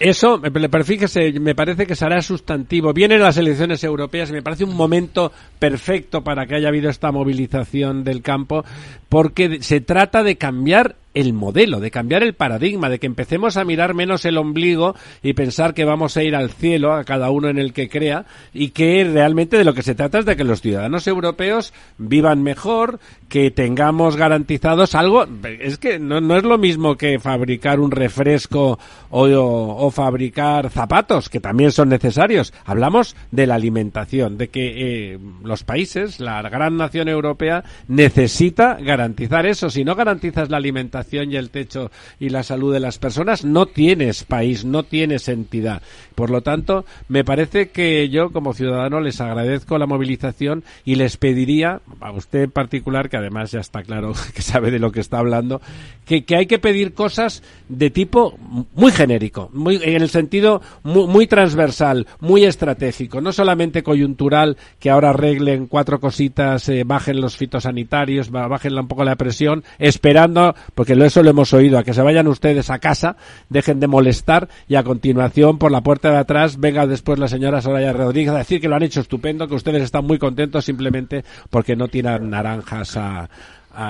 Speaker 4: Eso, pero fíjese, me parece que será sustantivo. Vienen las elecciones europeas y me parece un momento perfecto para que haya habido esta movilización del campo, porque se trata de cambiar el modelo, de cambiar el paradigma, de que empecemos a mirar menos el ombligo y pensar que vamos a ir al cielo, a cada uno en el que crea, y que realmente de lo que se trata es de que los ciudadanos europeos vivan mejor, que tengamos garantizados algo. Es que no, no es lo mismo que fabricar un refresco o, o- fabricar zapatos, que también son necesarios. Hablamos de la alimentación, de que eh, los países, la gran nación europea, necesita garantizar eso. Si no garantizas la alimentación y el techo y la salud de las personas, no tienes país, no tienes entidad. Por lo tanto, me parece que yo, como ciudadano, les agradezco la movilización y les pediría, a usted en particular, que además ya está claro que sabe de lo que está hablando, que, que hay que pedir cosas de tipo muy genérico, muy, en el sentido muy, muy transversal, muy estratégico, no solamente coyuntural, que ahora arreglen cuatro cositas, eh, bajen los fitosanitarios, ba- bajen un poco la presión, esperando, porque eso lo hemos oído, a que se vayan ustedes a casa, dejen de molestar y a continuación por la puerta de atrás venga después la señora Soraya Rodríguez a decir que lo han hecho estupendo, que ustedes están muy contentos simplemente porque no tiran naranjas a-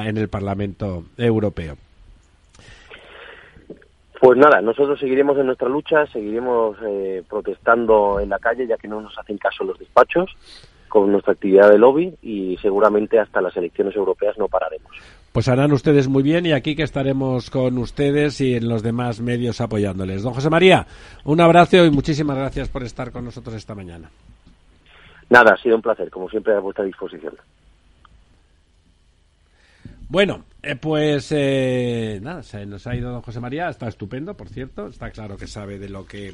Speaker 4: en el Parlamento Europeo.
Speaker 7: Pues nada, nosotros seguiremos en nuestra lucha, seguiremos eh, protestando en la calle, ya que no nos hacen caso los despachos, con nuestra actividad de lobby y seguramente hasta las elecciones europeas no pararemos.
Speaker 4: Pues harán ustedes muy bien y aquí que estaremos con ustedes y en los demás medios apoyándoles. Don José María, un abrazo y muchísimas gracias por estar con nosotros esta mañana.
Speaker 7: Nada, ha sido un placer, como siempre a vuestra disposición.
Speaker 4: Bueno, eh, pues eh, nada, se nos ha ido don José María, está estupendo, por cierto, está claro que sabe de lo que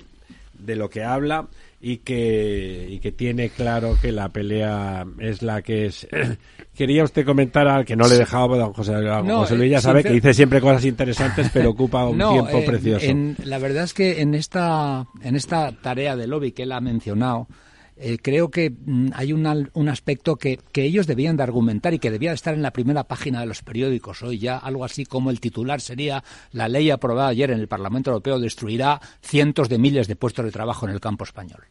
Speaker 4: de lo que habla y que y que tiene claro que la pelea es la que es. Quería usted comentar al que no le dejaba don José, don
Speaker 6: No,
Speaker 4: José Luis ya
Speaker 6: eh,
Speaker 4: sabe que dice siempre cosas interesantes, pero ocupa un
Speaker 6: No,
Speaker 4: tiempo
Speaker 6: eh,
Speaker 4: precioso.
Speaker 6: en- la verdad es que en esta, en esta tarea de lobby que él ha mencionado, eh, creo que mm, hay un, al- un aspecto que, que ellos debían de argumentar y que debía de estar en la primera página de los periódicos hoy ya, algo así como el titular sería la ley aprobada ayer en el Parlamento Europeo destruirá cientos de miles de puestos de trabajo en el campo español.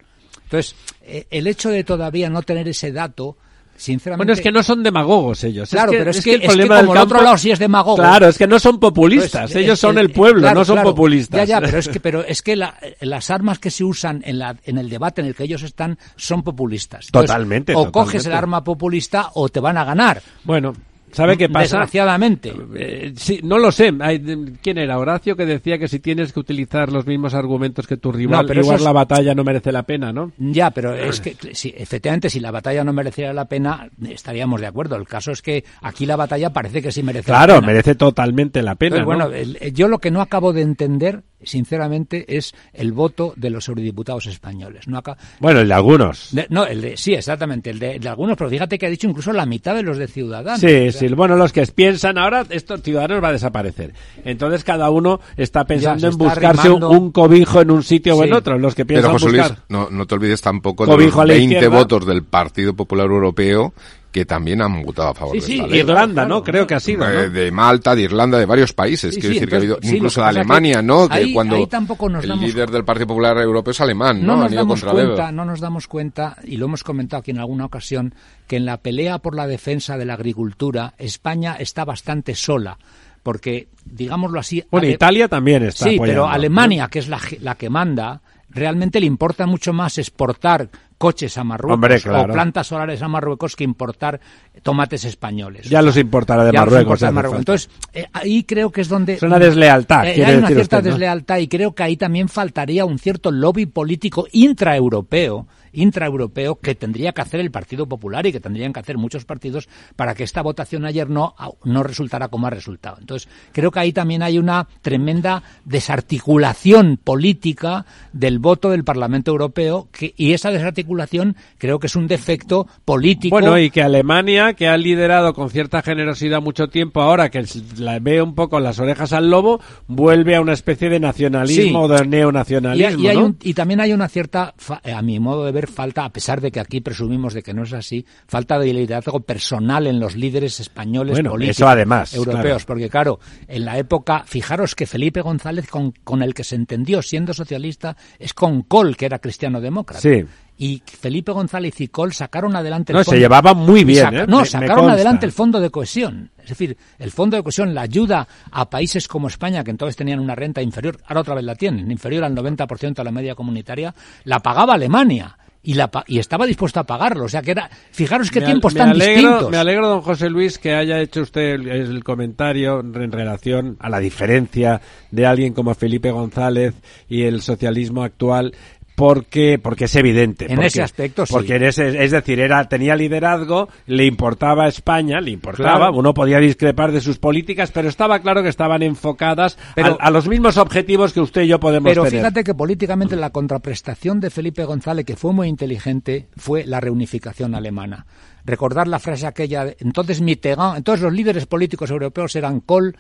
Speaker 6: Entonces, eh, el hecho de todavía no tener ese dato, sinceramente...
Speaker 4: Bueno, es que no son demagogos ellos.
Speaker 6: Claro,
Speaker 4: es que,
Speaker 6: pero es
Speaker 4: es
Speaker 6: que-
Speaker 4: que el
Speaker 6: es
Speaker 4: problema
Speaker 6: como
Speaker 4: del
Speaker 6: el otro
Speaker 4: campo-
Speaker 6: lado sí es demagogo.
Speaker 4: Claro, es que no son populistas.
Speaker 6: Pues,
Speaker 4: ellos son el pueblo,
Speaker 6: claro,
Speaker 4: no son
Speaker 6: claro.
Speaker 4: populistas.
Speaker 6: Ya, ya, pero es que, pero es que la- las armas que se usan en, la, en el debate en el que ellos están son populistas.
Speaker 4: Totalmente,
Speaker 6: O coges el arma populista o te van a ganar.
Speaker 4: Bueno, ¿sabe qué pasa?
Speaker 6: Desgraciadamente.
Speaker 4: Eh, sí, no lo sé. Hay- ¿Quién era? Horacio que decía que si tienes que utilizar los mismos argumentos que tu rival,
Speaker 6: No, pero
Speaker 4: igual
Speaker 6: es-
Speaker 4: la batalla no merece la pena, ¿no?
Speaker 6: Ya, pero es que, sí, efectivamente, si la batalla no mereciera la pena, estaríamos de acuerdo. El caso es que aquí la batalla parece que sí merece la
Speaker 4: Claro,
Speaker 6: pena.
Speaker 4: merece totalmente la pena.
Speaker 6: Entonces,
Speaker 4: ¿no?
Speaker 6: bueno, el- yo lo que no acabo de entender sinceramente, es el voto de los eurodiputados españoles. No acá,
Speaker 4: bueno, el de algunos.
Speaker 6: no, el de, sí, exactamente, el de, algunos, pero fíjate que ha dicho incluso la mitad de los de Ciudadanos.
Speaker 4: Sí, sí, bueno, los que piensan ahora, estos Ciudadanos va a desaparecer. Entonces cada uno está pensando en buscarse un, cobijo en un sitio o en otro, los que piensan
Speaker 10: pero, José Luis, no, no te olvides tampoco de los 20 votos del Partido Popular Europeo que también han votado a favor
Speaker 4: de esta ley. Irlanda, ¿no? Creo que ha sido, ¿no?
Speaker 10: De Malta, de Irlanda, de varios países. Quiero decir que ha habido, incluso de Alemania, ¿no?
Speaker 6: Que
Speaker 10: cuando
Speaker 6: el
Speaker 10: líder del Partido Popular Europeo es alemán, ¿no?
Speaker 6: No nos, damos cuenta, no nos damos cuenta, y lo hemos comentado aquí en alguna ocasión, que en la pelea por la defensa de la agricultura, España está bastante sola porque, digámoslo así...
Speaker 4: Bueno, Italia también está
Speaker 6: Sí, pero Alemania, que es la, la que manda, realmente le importa mucho más exportar coches a Marruecos o plantas solares a Marruecos que importar tomates españoles.
Speaker 4: Ya los importará de Marruecos.
Speaker 6: Entonces, eh, ahí creo que es donde...
Speaker 4: Es una deslealtad.
Speaker 6: Eh, hay una cierta deslealtad y creo que ahí también faltaría un cierto lobby político intraeuropeo intraeuropeo que tendría que hacer el Partido Popular y que tendrían que hacer muchos partidos para que esta votación ayer no, no resultara como ha resultado. Entonces, creo que ahí también hay una tremenda desarticulación política del voto del Parlamento Europeo que, y esa desarticulación creo que es un defecto político.
Speaker 4: Bueno, y que Alemania, que ha liderado con cierta generosidad mucho tiempo, ahora que la ve un poco las orejas al lobo, vuelve a una especie de nacionalismo o de neonacionalismo.
Speaker 6: Y, y también hay una cierta, a mi modo de ver, falta, a pesar de que aquí presumimos de que no es así, falta de liderazgo personal en los líderes españoles políticos
Speaker 4: además,
Speaker 6: europeos. Porque claro, en la época, fijaros que Felipe González, con, con el que se entendió siendo socialista, es con Col, que era cristiano demócrata.
Speaker 4: Sí
Speaker 6: y Felipe González y Col sacaron adelante
Speaker 4: el no, se llevaban muy bien, ¿eh?
Speaker 6: No, sacaron adelante el fondo de cohesión. Es decir, el fondo de cohesión, la ayuda a países como España, que entonces tenían una renta inferior, ahora otra vez la tienen, inferior al 90% de la media comunitaria, la pagaba Alemania y, la, y estaba dispuesto a pagarlo. O sea que era, fijaros qué tiempos tan distintos.
Speaker 4: Me alegro, don José Luis, que haya hecho usted el, comentario en relación a la diferencia de alguien como Felipe González y el socialismo actual porque porque es evidente
Speaker 6: en ese aspecto sí.
Speaker 4: porque es decir era tenía liderazgo le importaba a España le importaba uno podía discrepar de sus políticas pero estaba claro que estaban enfocadas a, los mismos objetivos que usted y yo podemos
Speaker 6: pero
Speaker 4: tener.
Speaker 6: pero fíjate que políticamente la contraprestación de Felipe González que fue muy inteligente fue la reunificación alemana. Recordar la frase aquella entonces Mitterrand entonces los líderes políticos europeos eran Kohl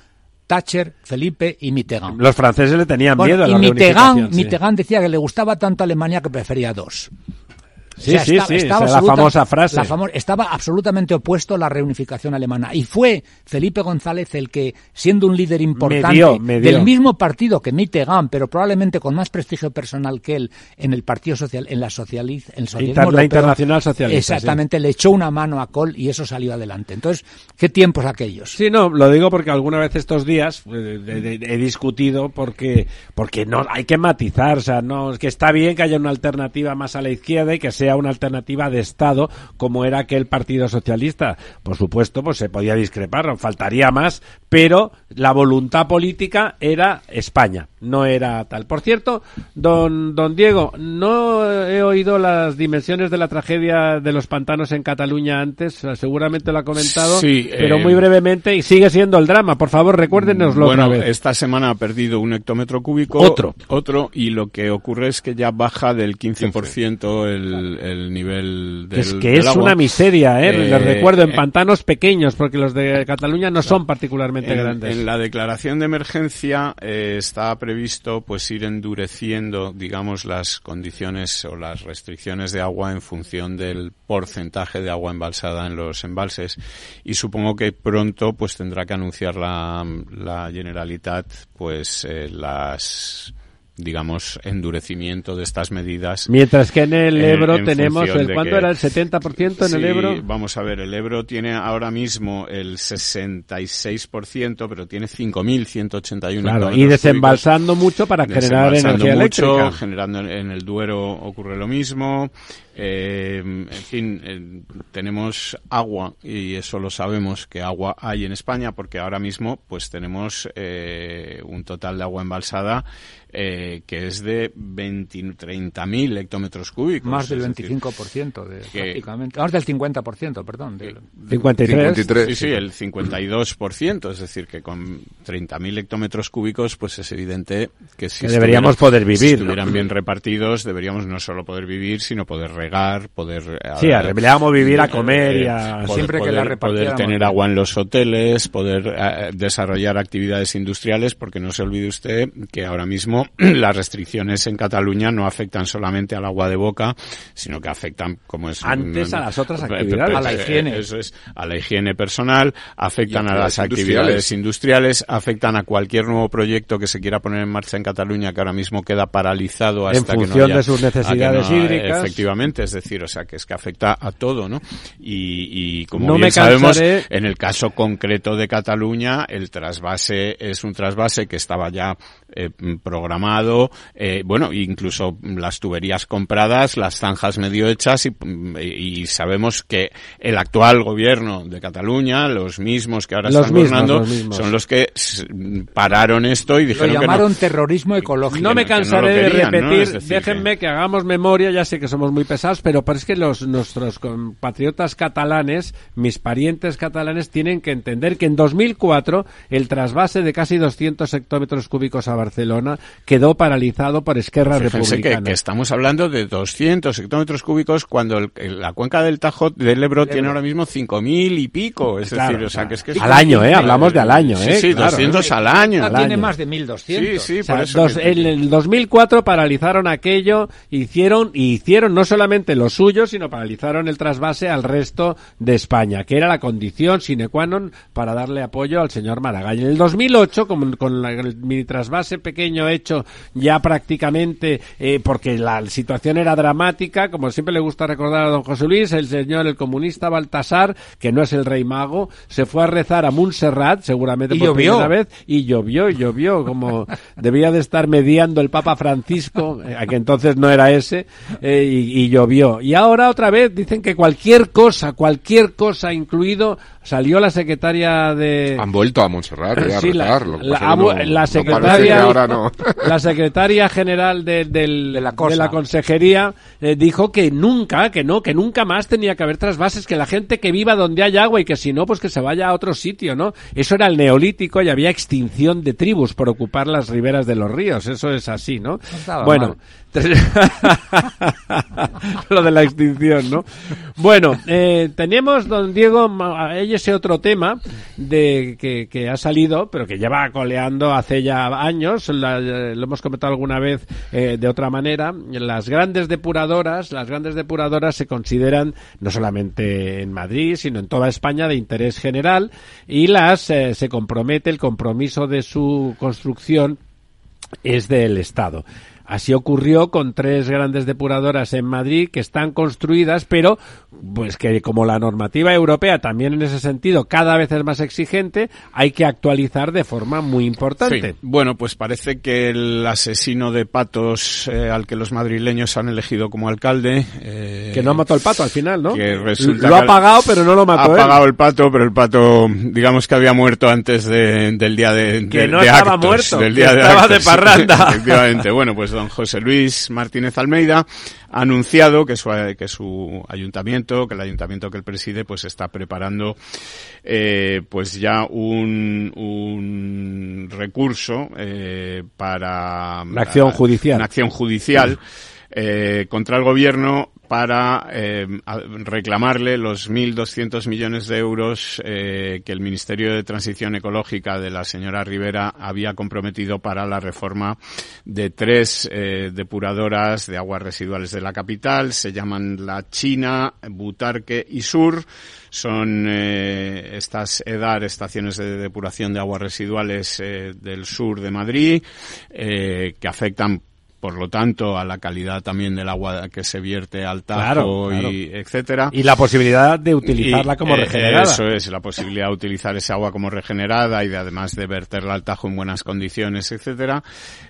Speaker 6: Thatcher, Felipe y Mitterrand.
Speaker 4: Los franceses le tenían miedo a la
Speaker 6: y Mitterrand, Mitterrand decía que le gustaba tanto Alemania que prefería dos.
Speaker 4: Sí, sí, sí, estaba la famosa frase.
Speaker 6: estaba absolutamente opuesto a la reunificación alemana. Y fue Felipe González el que, siendo un líder importante del mismo partido que Mitterrand, pero probablemente con más prestigio personal que él en el Partido Social, en la socializ, en
Speaker 4: la Internacional Socialista.
Speaker 6: Exactamente, le echó una mano a Kohl y eso salió adelante. Entonces, ¿qué tiempos aquellos?
Speaker 4: Sí, no, lo digo porque alguna vez estos días eh, he discutido porque, porque no hay que matizar, o sea, no, que está bien que haya una alternativa más a la izquierda y que sea una alternativa de Estado como era aquel Partido Socialista. Por supuesto, pues se podía discrepar, faltaría más, pero la voluntad política era España, no era tal. Por cierto, don, don Diego, no he oído las dimensiones de la tragedia de los pantanos en Cataluña antes, seguramente lo ha comentado, pero muy eh, brevemente, y sigue siendo el drama. Por favor, recuérdenoslo
Speaker 5: bueno,
Speaker 4: otra vez.
Speaker 5: esta semana ha perdido un hectómetro cúbico.
Speaker 4: Otro.
Speaker 5: Otro, y lo que ocurre es que ya baja del 15% el, el nivel del
Speaker 4: Es que es una miseria, ¿eh? Les eh, recuerdo, en pantanos pequeños, porque los de Cataluña no son particularmente grandes.
Speaker 5: En la declaración de emergencia eh, está previsto pues ir endureciendo, digamos, las condiciones o las restricciones de agua en función del porcentaje de agua embalsada en los embalses y supongo que pronto pues tendrá que anunciar la, la Generalitat pues eh, las digamos, endurecimiento de estas medidas.
Speaker 4: Mientras que en el Ebro tenemos, el, ¿cuánto era el 70% en el Ebro?
Speaker 5: Vamos a ver, el Ebro tiene ahora mismo el 66%, pero tiene 5.181
Speaker 4: Claro, y desembalsando mucho para generar energía eléctrica.
Speaker 5: Generando en el Duero ocurre lo mismo. Eh, en fin, eh, tenemos agua y eso lo sabemos que agua hay en España porque ahora mismo pues tenemos eh, un total de agua embalsada eh, que es de 30.000 hectómetros cúbicos.
Speaker 6: Más del 25% de, prácticamente. Más del 50%, perdón. Del,
Speaker 4: 53.
Speaker 5: Sí, sí, el 52%. Es decir, que con 30.000 hectómetros cúbicos, pues es evidente que si
Speaker 4: deberíamos poder vivir. Si
Speaker 5: estuvieran bien repartidos, deberíamos no solo poder vivir, sino poder regar, poder...
Speaker 4: Sí, deberíamos vivir a comer y a...
Speaker 5: Siempre que la Poder tener agua en los hoteles, poder eh, desarrollar actividades industriales, porque no se olvide usted que ahora mismo las restricciones en Cataluña no afectan solamente al agua de boca, sino que afectan, como es...
Speaker 4: Antes a las otras actividades.
Speaker 6: A la higiene.
Speaker 5: Eso es, a la higiene personal, afectan a, las actividades industriales. afectan a cualquier nuevo proyecto que se quiera poner en marcha en Cataluña, que ahora mismo queda paralizado hasta
Speaker 4: en
Speaker 5: que
Speaker 4: no haya, de sus necesidades hídricas.
Speaker 5: Efectivamente, es decir, o sea, que es que afecta a todo, ¿no? Y, como bien sabemos, en el caso concreto de Cataluña, el trasvase es un trasvase que estaba ya eh, programado, eh, bueno, incluso las tuberías compradas, las zanjas medio hechas y, y, sabemos que el actual gobierno de Cataluña, los mismos que ahora están gobernando, son los que pararon esto y dijeron
Speaker 6: Lo llamaron
Speaker 5: que
Speaker 6: terrorismo ecológico.
Speaker 4: No me cansaré de repetir, déjenme que... hagamos memoria, ya sé que somos muy pesados, pero parece que los nuestros compatriotas catalanes, mis parientes catalanes, tienen que entender que en 2004 el trasvase de casi 200 hectómetros cúbicos a Barcelona quedó paralizado por Esquerra Republicana.
Speaker 5: Que, estamos hablando de 200 hectómetros cúbicos cuando la cuenca del Tajo del Ebro tiene ahora mismo 5.000 y pico. Es decir, o sea, que es que...
Speaker 4: al año, ¿eh? Hablamos de al año, ¿eh?
Speaker 5: Sí, sí 200 al año.
Speaker 6: No tiene más de 1.200.
Speaker 5: Sí, sí, por eso
Speaker 4: En el 2004 paralizaron aquello, hicieron, y hicieron no solamente lo suyo, sino paralizaron el trasvase al resto de España, que era la condición sine qua non para darle apoyo al señor Maragall. En el 2008, con, con el mini trasvase pequeño hecho ya prácticamente, eh, porque la situación era dramática, como siempre le gusta recordar a don José Luis, el señor, el comunista Baltasar, que no es el rey mago, se fue a rezar a Montserrat, seguramente por primera vez, y llovió, y llovió, como debía de estar mediando el Papa Francisco, eh, a que entonces no era ese, eh, y, y llovió. Y ahora otra vez dicen que cualquier cosa, cualquier cosa incluido, salió la secretaria de...
Speaker 10: Han vuelto a Montserrat a
Speaker 4: sí, la, la, secretaria, la secretaria general de, del, de, la, de la consejería eh, dijo que nunca, que no, que nunca más tenía que haber trasvases, que la gente que viva donde hay agua y que si no, pues que se vaya a otro sitio, ¿no? Eso era el neolítico y había extinción de tribus por ocupar las riberas de los ríos, eso es así, ¿no? bueno, lo de la extinción, ¿no? Bueno, eh, tenemos, don Diego, ese otro tema de que, ha salido, pero que lleva coleando hace ya años, lo hemos comentado alguna vez eh, de otra manera, las grandes depuradoras, las grandes depuradoras se consideran no solamente en Madrid, sino en toda España de interés general y las eh, se compromete el compromiso de su construcción es del Estado. Así ocurrió con tres grandes depuradoras en Madrid que están construidas, pero pues que como la normativa europea también en ese sentido cada vez es más exigente, hay que actualizar de forma muy importante.
Speaker 5: Bueno, pues parece que el asesino de patos eh, al que los madrileños han elegido como alcalde...
Speaker 4: Eh, que no mató el pato al final, ¿no?
Speaker 5: Que resulta
Speaker 4: lo ha pagado, pero no lo mató.
Speaker 5: Ha pagado el pato, pero el pato, digamos que había muerto antes del día de,
Speaker 4: que no estaba muerto, del día estaba de parranda.
Speaker 5: Efectivamente. Bueno, pues don José Luis Martínez Almeida ha anunciado que su, que su ayuntamiento, que el ayuntamiento que él preside, pues está preparando eh, pues ya un, un recurso eh, para
Speaker 4: una acción judicial,
Speaker 5: una acción judicial eh, contra el gobierno para eh, reclamarle los 1.200 millones de euros eh, que el Ministerio de Transición Ecológica de la señora Rivera había comprometido para la reforma de tres eh, depuradoras de aguas residuales de la capital. Se llaman La China, Butarque y Sur. Son eh, estas EDAR, estaciones de depuración de aguas residuales eh, del sur de Madrid, eh, que afectan por lo tanto a la calidad también del agua que se vierte al Tajo y etcétera.
Speaker 4: Y la posibilidad de utilizarla como eh, regenerada.
Speaker 5: Eso es, la posibilidad de utilizar esa agua como regenerada y de además de verterla al Tajo en buenas condiciones, etcétera.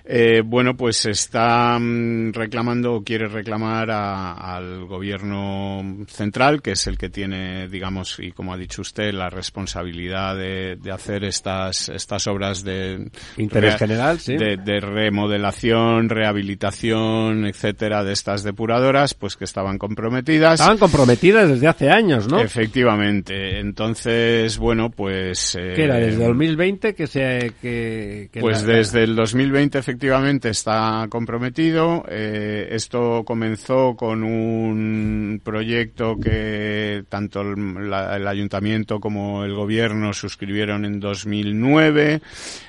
Speaker 5: Eh, bueno, pues está mm, reclamando o quiere reclamar al gobierno central, que es el que tiene, digamos, y como ha dicho usted, la responsabilidad de, hacer estas estas obras de
Speaker 4: interés general, sí.
Speaker 5: de, de remodelación, rehabilitación habilitación, etcétera, de estas depuradoras, pues que estaban comprometidas.
Speaker 4: Estaban comprometidas desde hace años, ¿no?
Speaker 5: Efectivamente. Entonces, bueno, pues...
Speaker 4: Eh, ¿Qué era? ¿Desde 2020 que se... Que,
Speaker 5: pues desde el 2020 efectivamente está comprometido. Eh, esto comenzó con un proyecto que tanto el, el ayuntamiento como el gobierno suscribieron en 2009.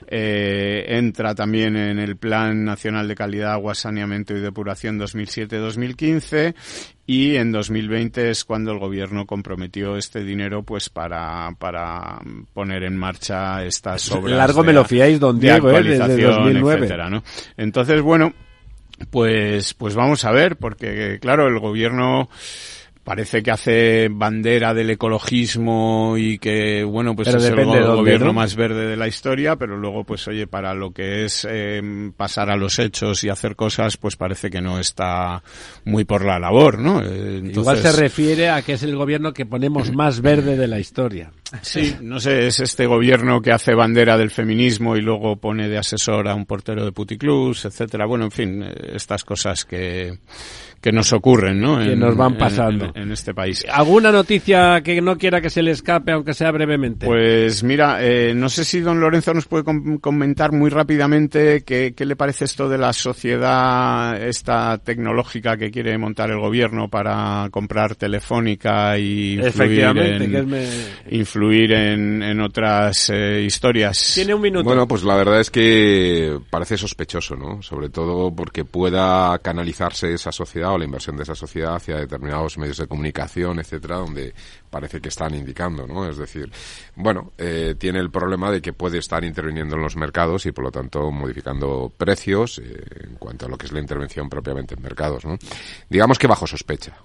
Speaker 5: Eh, entra también en el Plan Nacional de Calidad Agua, Saneamiento y Depuración 2007-2015 y en 2020 es cuando el gobierno comprometió este dinero pues para, para poner en marcha estas obras
Speaker 4: largo me lo fiáis don Diego ¿eh? desde 2009
Speaker 5: ¿no? entonces bueno pues pues vamos a ver porque claro el gobierno parece que hace bandera del ecologismo y que, bueno, pues es el gobierno más verde de la historia, pero luego, pues oye, para lo que es em, pasar a los hechos y hacer cosas, pues parece que no está muy por la labor, ¿no?
Speaker 4: Entonces... Igual se refiere a que es el gobierno que ponemos más verde de la historia.
Speaker 5: Sí, no sé, es este gobierno que hace bandera del feminismo y luego pone de asesor a un portero de puticlubs, etcétera. Bueno, en fin, eh, estas cosas que que nos ocurren, ¿no?
Speaker 4: Que nos van pasando.
Speaker 5: En, este país.
Speaker 4: ¿Alguna noticia que no quiera que se le escape, aunque sea brevemente?
Speaker 5: Pues mira, eh, no sé si don Lorenzo nos puede comentar muy rápidamente qué, qué, le parece esto de la sociedad esta tecnológica que quiere montar el gobierno para comprar telefónica y influir en, influir en, en otras eh, historias.
Speaker 4: Tiene un minuto.
Speaker 10: Bueno, pues la verdad es que parece sospechoso, ¿no? Sobre todo porque pueda canalizarse esa sociedad la inversión de esa sociedad hacia determinados medios de comunicación, etcétera, donde parece que están indicando, ¿no? Es decir, bueno, eh, tiene el problema de que puede estar interviniendo en los mercados y por lo tanto modificando precios eh, en cuanto a lo que es la intervención propiamente en mercados, ¿no? Digamos que bajo sospecha.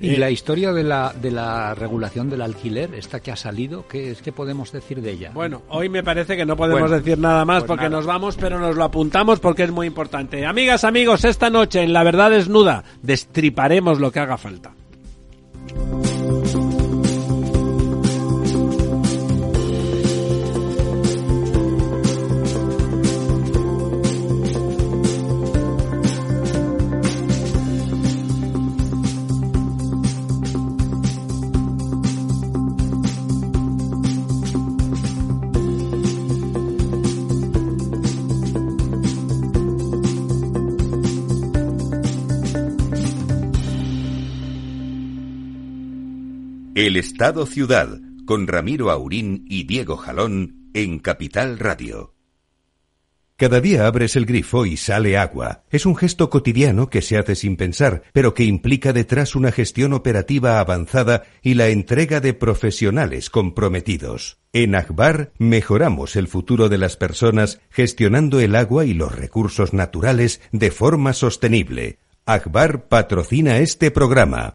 Speaker 6: ¿Y la historia de la, de la regulación del alquiler, esta que ha salido, qué, qué podemos decir de ella?
Speaker 4: Bueno, hoy me parece que no podemos decir nada más pues porque nos vamos, pero nos lo apuntamos porque es muy importante. Amigas, amigos, esta noche en La Verdad Desnuda destriparemos lo que haga falta.
Speaker 2: El Estado Ciudad, con Ramiro Aurín y Diego Jalón en Capital Radio. Cada día abres el grifo y sale agua. Es un gesto cotidiano que se hace sin pensar, pero que implica detrás una gestión operativa avanzada y la entrega de profesionales comprometidos. En Akbar mejoramos el futuro de las personas gestionando el agua y los recursos naturales de forma sostenible. Akbar patrocina este programa.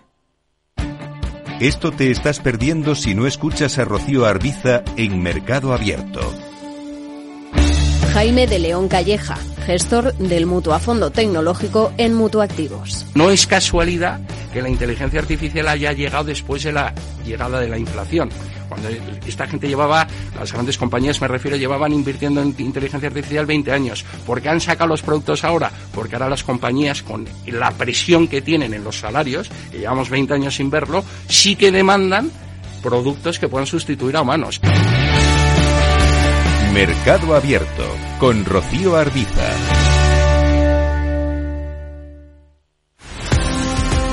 Speaker 2: Esto te estás perdiendo si no escuchas a Rocío Arbiza en Mercado Abierto.
Speaker 8: Jaime de León Calleja, gestor del Mutuo a Fondo Tecnológico en Mutuactivos.
Speaker 11: No es casualidad que la inteligencia artificial haya llegado después de la llegada de la inflación. Cuando esta gente llevaba, las grandes compañías me refiero, llevaban invirtiendo en inteligencia artificial 20 años. ¿Por qué han sacado los productos ahora? Porque ahora las compañías, con la presión que tienen en los salarios, y llevamos 20 años sin verlo, sí que demandan productos que puedan sustituir a humanos.
Speaker 2: Mercado Abierto con Rocío Arbiza.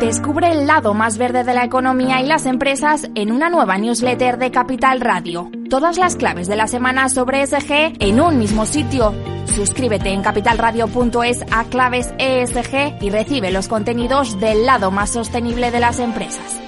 Speaker 12: Descubre el lado más verde de la economía y las empresas en una nueva newsletter de Capital Radio. Todas las claves de la semana sobre ESG en un mismo sitio. Suscríbete en capitalradio.es a claves ESG y recibe los contenidos del lado más sostenible de las empresas.